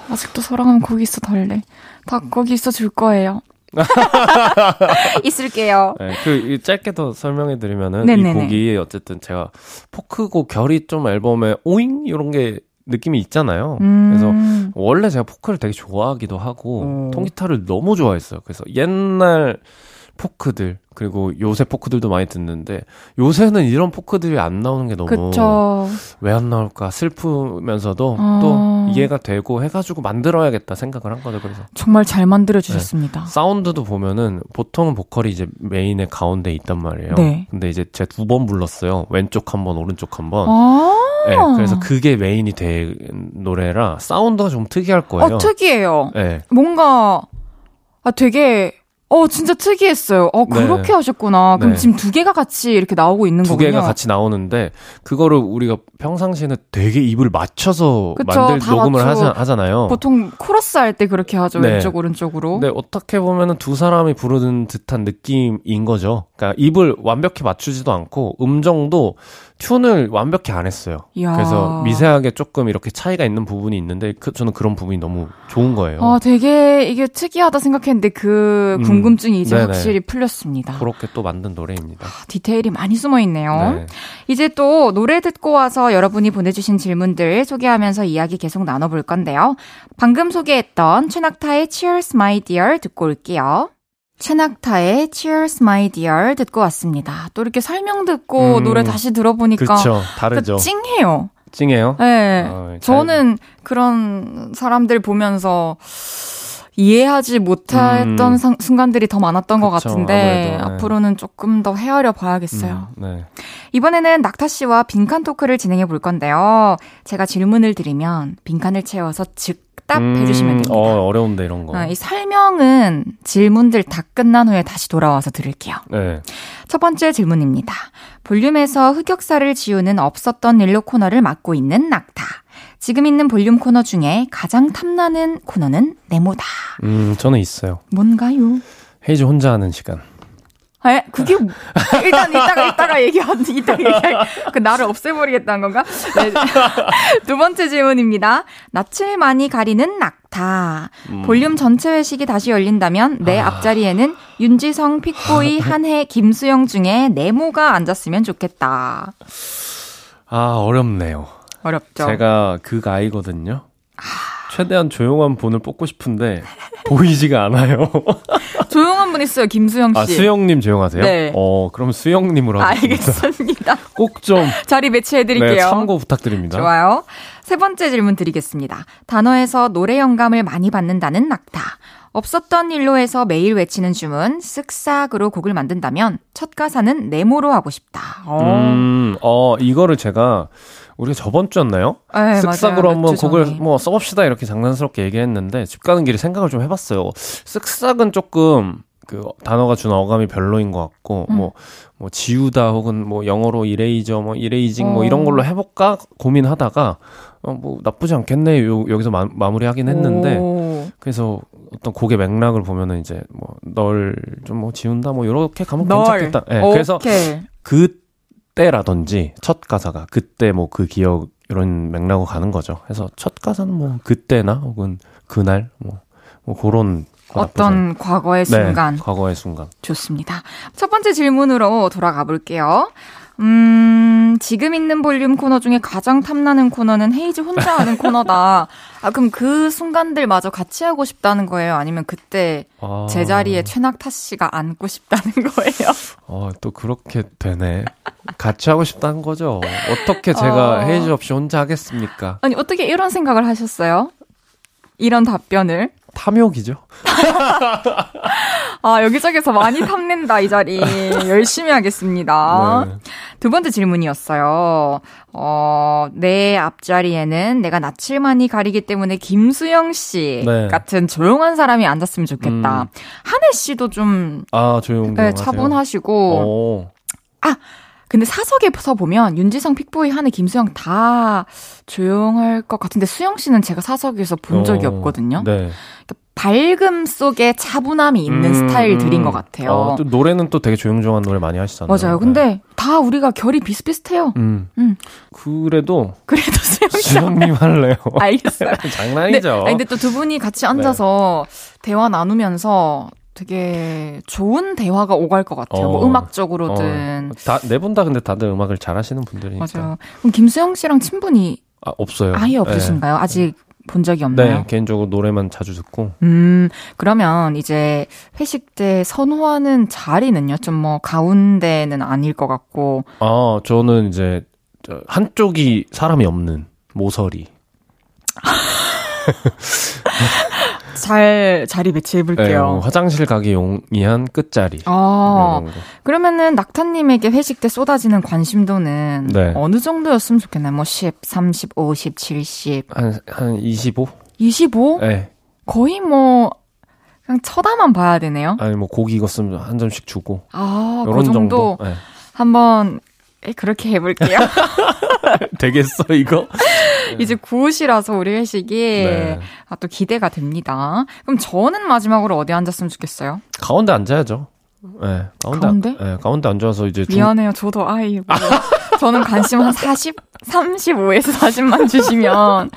아직도 사랑하면 거기 있어 달래. 다 거기 있어 줄 거예요. 있을게요. 예, 그, 이 짧게 더 설명해 드리면은, 이 네네네. 곡이 어쨌든 제가 포크고 결이 좀 앨범에 오잉? 이런 게 느낌이 있잖아요. 그래서 음. 원래 제가 포크를 되게 좋아하기도 하고 오. 통기타를 너무 좋아했어요. 그래서 옛날 포크들 그리고 요새 포크들도 많이 듣는데 요새는 이런 포크들이 안 나오는 게 너무. 왜 안 나올까 슬프면서도 어. 또 이해가 되고 해가지고 만들어야겠다 생각을 한 거죠. 그래서 정말 잘 만들어 주셨습니다. 사운드도 보면은 보통은 보컬이 이제 메인의 가운데 있단 말이에요. 네. 근데 이제 제가 두 번 불렀어요. 왼쪽 한 번, 오른쪽 한 번. 아. 네, 그래서 그게 메인이 된 노래라 사운드가 좀 특이할 거예요. 어, 특이해요. 네. 뭔가, 아, 되게, 어, 진짜 특이했어요. 어, 네. 그렇게 하셨구나. 그럼 네. 지금 두 개가 같이 이렇게 나오고 있는 두 거군요. 개가 같이 나오는데 그거를 우리가 평상시에는 되게 입을 맞춰서 그쵸, 만들 다 녹음을 맞춰. 하자, 하잖아요. 보통 코러스 할 때 그렇게 하죠. 네. 왼쪽, 오른쪽으로. 근데 어떻게 보면은 두 사람이 부르는 듯한 느낌인 거죠. 그러니까 입을 완벽히 맞추지도 않고 음정도 튠을 완벽히 안 했어요. 이야. 그래서 미세하게 조금 이렇게 차이가 있는 부분이 있는데 그, 저는 그런 부분이 너무 좋은 거예요. 아, 되게 이게 특이하다 생각했는데 그 음, 궁금증이 이제 네네. 확실히 풀렸습니다. 그렇게 또 만든 노래입니다. 디테일이 많이 숨어 있네요. 네. 이제 또 노래 듣고 와서 여러분이 보내주신 질문들 소개하면서 이야기 계속 나눠볼 건데요. 방금 소개했던 최낙타의 Cheers My Dear 듣고 올게요. 최낙타의 Cheers My Dear 듣고 왔습니다. 또 이렇게 설명 듣고 음, 노래 다시 들어보니까 그렇죠. 다르죠. 그 찡해요. 찡해요? 네. 어, 잘- 저는 그런 사람들 보면서 이해하지 못했던 음. 상- 순간들이 더 많았던 것 그쵸, 같은데 아무래도, 네. 앞으로는 조금 더 헤아려 봐야겠어요. 음, 네. 이번에는 낙타 씨와 빈칸 토크를 진행해 볼 건데요. 제가 질문을 드리면 빈칸을 채워서 즉 답해 주시면 됩니다. 어, 어려운데 이런 거. 어, 이 설명은 질문들 다 끝난 후에 다시 돌아와서 드릴게요. 네. 첫 번째 질문입니다. 볼륨에서 흑역사를 지우는 없었던 일로 코너를 맡고 있는 낙타. 지금 있는 볼륨 코너 중에 가장 탐나는 코너는 네모다. 음, 저는 있어요. 뭔가요? 헤이즈 혼자 하는 시간. 에? 그게 뭐- 일단 이따가 이따가 얘기하 이따가 얘기할 그 나를 없애버리겠다는 건가? 네. 두 번째 질문입니다. 낯을 많이 가리는 낙타. 음. 볼륨 전체 회식이 다시 열린다면 내 앞자리에는 윤지성, 픽보이, 한해, 김수영 중에 네모가 앉았으면 좋겠다. 아, 어렵네요. 어렵죠. 제가 그 아이거든요. 최대한 조용한 분을 뽑고 싶은데 보이지가 않아요. 조용한 분 있어요, 김수영 씨. 아, 수영님 조용하세요? 네. 어, 그럼 수영님으로 하겠습니다. 알겠습니다. 꼭 좀 자리 매치해드릴게요. 네, 참고 부탁드립니다. 좋아요. 세 번째 질문 드리겠습니다. 단어에서 노래 영감을 많이 받는다는 낙타. 없었던 일로 해서 매일 외치는 주문, 쓱싹으로 곡을 만든다면 첫 가사는 네모로 하고 싶다. 어. 음, 어, 이거를 제가 우리가 저번 주였나요? 네, 쓱싹으로. 한번 곡을. 뭐 써봅시다 이렇게 장난스럽게 얘기했는데 집 가는 길에 생각을 좀 해봤어요. 쓱싹은 조금 그 단어가 주는 어감이 별로인 것 같고 음. 뭐뭐 지우다 혹은 뭐 영어로 이레이저 뭐 이레이징 어. 뭐 이런 걸로 해볼까 고민하다가 어 뭐 나쁘지 않겠네 요 여기서 마, 마무리하긴 했는데 오. 그래서 어떤 곡의 맥락을 보면은 이제 뭐 널 좀 뭐 지운다 뭐 이렇게 가면 널. 괜찮겠다. 예, 그래서 오케이. 그때라든지 첫 가사가 그때 뭐 그 기억 이런 맥락으로 가는 거죠. 그래서 첫 가사는 뭐 그때나 혹은 그날 뭐, 뭐 그런 어떤 과거의 않- 순간. 네, 과거의 순간. 좋습니다. 첫 번째 질문으로 돌아가 볼게요. 음, 지금 있는 볼륨 코너 중에 가장 탐나는 코너는 헤이즈 혼자 하는 코너다. 아, 그럼 그 순간들 마저 같이 하고 싶다는 거예요? 아니면 그때 아, 제 자리에 최낙타 씨가 앉고 싶다는 거예요? 어, 또 그렇게 되네. 같이 하고 싶다는 거죠. 어떻게 제가 어. 헤이즈 없이 혼자 하겠습니까? 아니, 어떻게 이런 생각을 하셨어요? 이런 답변을? 탐욕이죠. 아, 여기저기서 많이 탐낸다, 이 자리. 열심히 하겠습니다. 네. 두 번째 질문이었어요. 어, 내 앞자리에는 내가 낯을 많이 가리기 때문에 김수영 씨 네. 같은 조용한 사람이 앉았으면 좋겠다. 음. 한혜 씨도 좀 아, 조용 네, 차분하시고 오. 근데 사석에서 보면 윤지성, 픽보이, 한혜, 김수영 다 조용할 것 같은데 수영 씨는 제가 사석에서 본 적이 어, 없거든요. 네. 밝음 속에 차분함이 있는 음, 스타일들인 음. 것 같아요. 어, 또 노래는 또 되게 조용조용한 노래 많이 하시잖아요. 맞아요. 근데 다 우리가 결이 비슷비슷해요. 네. 음. 음. 그래도 그래도 수영 씨. 수영님 할래요. 알겠어요. 장난이죠. 네, 아니, 근데 또 두 분이 같이 앉아서 대화 나누면서 되게 좋은 대화가 오갈 것 같아요. 어. 뭐 음악적으로든. 다네 분다 근데 다들 음악을 잘하시는 분들이니까. 맞아요. 그럼 김수영 씨랑 친분이 아, 없어요. 아예 없으신가요? 아직 본 적이 네. 없나요? 네, 개인적으로 노래만 자주 듣고. 음, 그러면 이제 회식 때 선호하는 자리는요? 좀 뭐 가운데는 아닐 것 같고. 아, 저는 이제 저 한쪽이 사람이 없는 모서리. 잘 자리 배치해 네, 볼게요. 뭐 화장실 가기 용이한 끝자리. 아. 그러면은 낙타님에게 회식 때 쏟아지는 관심도는 네. 어느 정도였으면 좋겠나요? 뭐 10, 30, 50, 70, 한, 한 25? 25? 네. 거의 뭐 그냥 쳐다만 봐야 되네요. 아니, 뭐 고기 익었으면 한 점씩 주고. 아, 그 정도 네. 한번 에, 그렇게 해볼게요. 되겠어, 이거? 이제 9시라서 우리 회식이 네. 아, 또 기대가 됩니다. 그럼 저는 마지막으로 어디 앉았으면 좋겠어요? 가운데 앉아야죠. 네, 가운데, 가운데? 네, 가운데 앉아서 이제 중- 미안해요. 저도 아이고. 저는 관심 한 40, 35에서 40만 주시면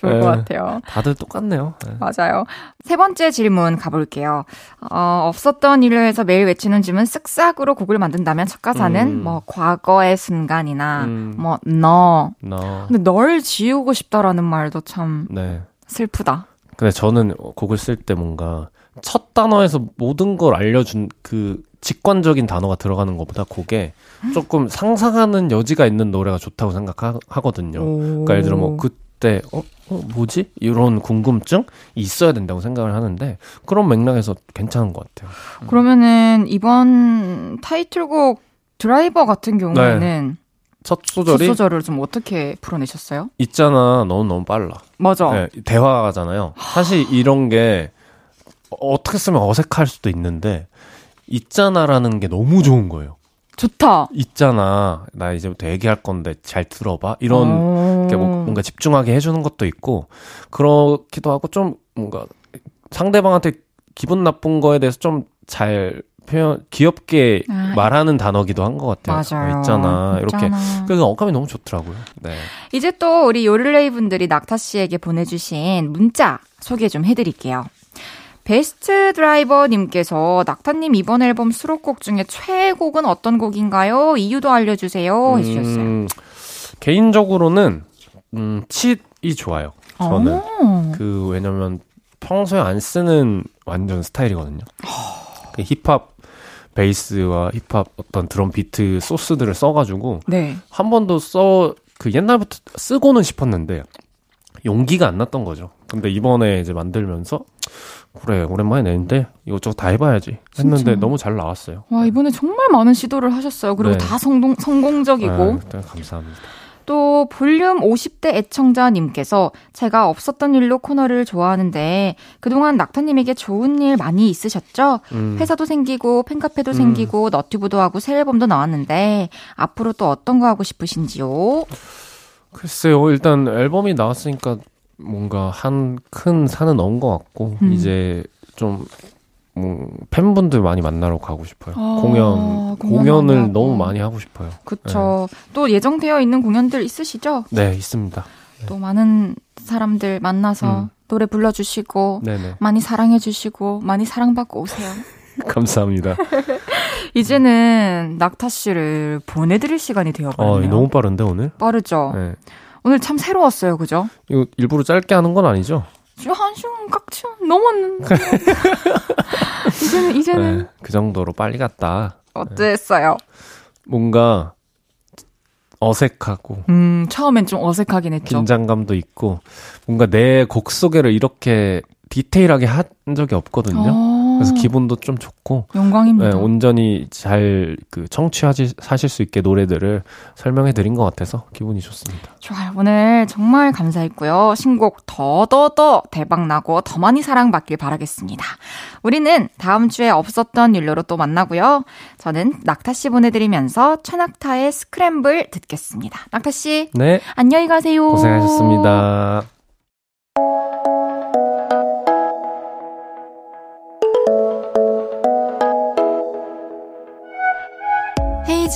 좋을 것 네. 같아요. 다들 똑같네요. 네. 맞아요. 세 번째 질문 가볼게요. 어, 없었던 일을 해서 매일 외치는 질문 쓱싹으로 곡을 만든다면 첫 가사는 음. 뭐 과거의 순간이나 음. 뭐 너. 나, 근데 널 지우고 싶다라는 말도 참 네. 슬프다. 근데 저는 곡을 쓸 때 뭔가 첫 단어에서 모든 걸 알려준 그 직관적인 단어가 들어가는 것보다 곡에 조금 상상하는 여지가 있는 노래가 좋다고 생각하거든요. 그러니까 예를 들어 뭐 그때 어, 어 뭐지 이런 궁금증 있어야 된다고 생각을 하는데 그런 맥락에서 괜찮은 것 같아요. 그러면은 이번 타이틀곡 드라이버 같은 경우에는 첫첫 네. 소절이 소절을 좀 어떻게 풀어내셨어요? 있잖아 너는 너무 빨라. 맞아. 네, 대화가잖아요. 사실 이런 게 어떻게 쓰면 어색할 수도 있는데 있잖아라는 게 너무 좋은 거예요. 좋다. 있잖아. 나 이제부터 얘기할 건데 잘 들어봐. 이런 어. 게 뭐- 뭔가 집중하게 해주는 것도 있고 그렇기도 하고 좀 뭔가 상대방한테 기분 나쁜 거에 대해서 좀 잘 표현 귀엽게 아, 말하는 단어기도 한 것 같아요. 맞아요. 어, 있잖아. 이렇게 있잖아. 그 어감이 너무 좋더라고요. 네. 이제 또 우리 요를레이 분들이 낙타 씨에게 보내주신 문자 소개 좀 해드릴게요. 베스트 드라이버님께서 낙타님 이번 앨범 수록곡 중에 최애곡은 어떤 곡인가요? 이유도 알려주세요. 해주셨어요. 음, 개인적으로는 음, 칫이 좋아요. 저는 어. 그 왜냐면 평소에 안 쓰는 완전 스타일이거든요. 그 힙합 베이스와 힙합 어떤 드럼 비트 소스들을 써가지고 네. 한 번도 써 그 옛날부터 쓰고는 싶었는데 용기가 안 났던 거죠. 근데 이번에 이제 만들면서 그래 오랜만에 내는데 이것저것 다 해봐야지 했는데 진짜. 너무 잘 나왔어요. 와 이번에 정말 많은 시도를 하셨어요. 그리고 네. 다 성공 성공적이고 아, 일단 감사합니다. 또 볼륨 50대 애청자님께서 제가 없었던 일로 코너를 좋아하는데 그동안 낙타님에게 좋은 일 많이 있으셨죠? 음. 회사도 생기고 팬카페도 생기고 너튜브도 하고 새 앨범도 나왔는데 앞으로 또 어떤 거 하고 싶으신지요? 글쎄요, 일단 앨범이 나왔으니까 뭔가 한 큰 산은 넘은 것 같고, 음. 이제 좀, 뭐, 팬분들 많이 만나러 가고 싶어요. 아, 공연, 공연 공연을 하고. 너무 많이 하고 싶어요. 그쵸. 또 예정되어 있는 공연들 있으시죠? 네, 있습니다. 또 많은 사람들 만나서 음. 노래 불러주시고 네네. 많이 사랑해주시고 많이 사랑받고 오세요. 감사합니다. 이제는 낙타 씨를 보내드릴 시간이 어, 되어버렸네요. 너무 빠른데, 오늘? 빠르죠. 네. 오늘 참 새로웠어요, 그죠? 이거 일부러 짧게 하는 건 아니죠? 한시간 깍지 넘었는데. 이제는 이제는 네, 그 정도로 빨리 갔다. 어땠어요? 뭔가 어색하고, 음 처음엔 좀 어색하긴 했죠. 긴장감도 있고, 뭔가 내 곡 소개를 이렇게 디테일하게 한 적이 없거든요. 어. 그래서 기분도 좀 좋고 영광입니다. 네, 온전히 잘 그 청취하지 사실 수 있게 노래들을 설명해 드린 것 같아서 기분이 좋습니다. 좋아요. 오늘 정말 감사했고요. 신곡 더더더 대박 나고 더 많이 사랑받길 바라겠습니다. 우리는 다음 주에 없었던 일로로 또 만나고요. 저는 낙타 씨 보내드리면서 최낙타의 스크램블 듣겠습니다. 낙타 씨 네, 안녕히 가세요. 고생하셨습니다.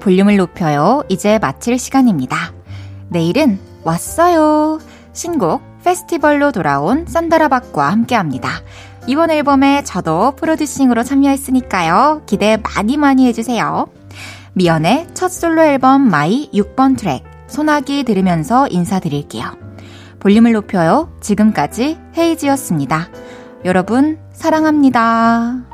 볼륨을 높여요. 이제 마칠 시간입니다. 내일은 왔어요. 신곡 페스티벌로 돌아온 산다라박과 함께 합니다. 이번 앨범에 저도 프로듀싱으로 참여했으니까요. 기대 많이 많이 해주세요. 미연의 첫 솔로 앨범 MY 6번 트랙 소나기 들으면서 인사드릴게요. 볼륨을 높여요. 지금까지 헤이즈였습니다. 여러분, 사랑합니다.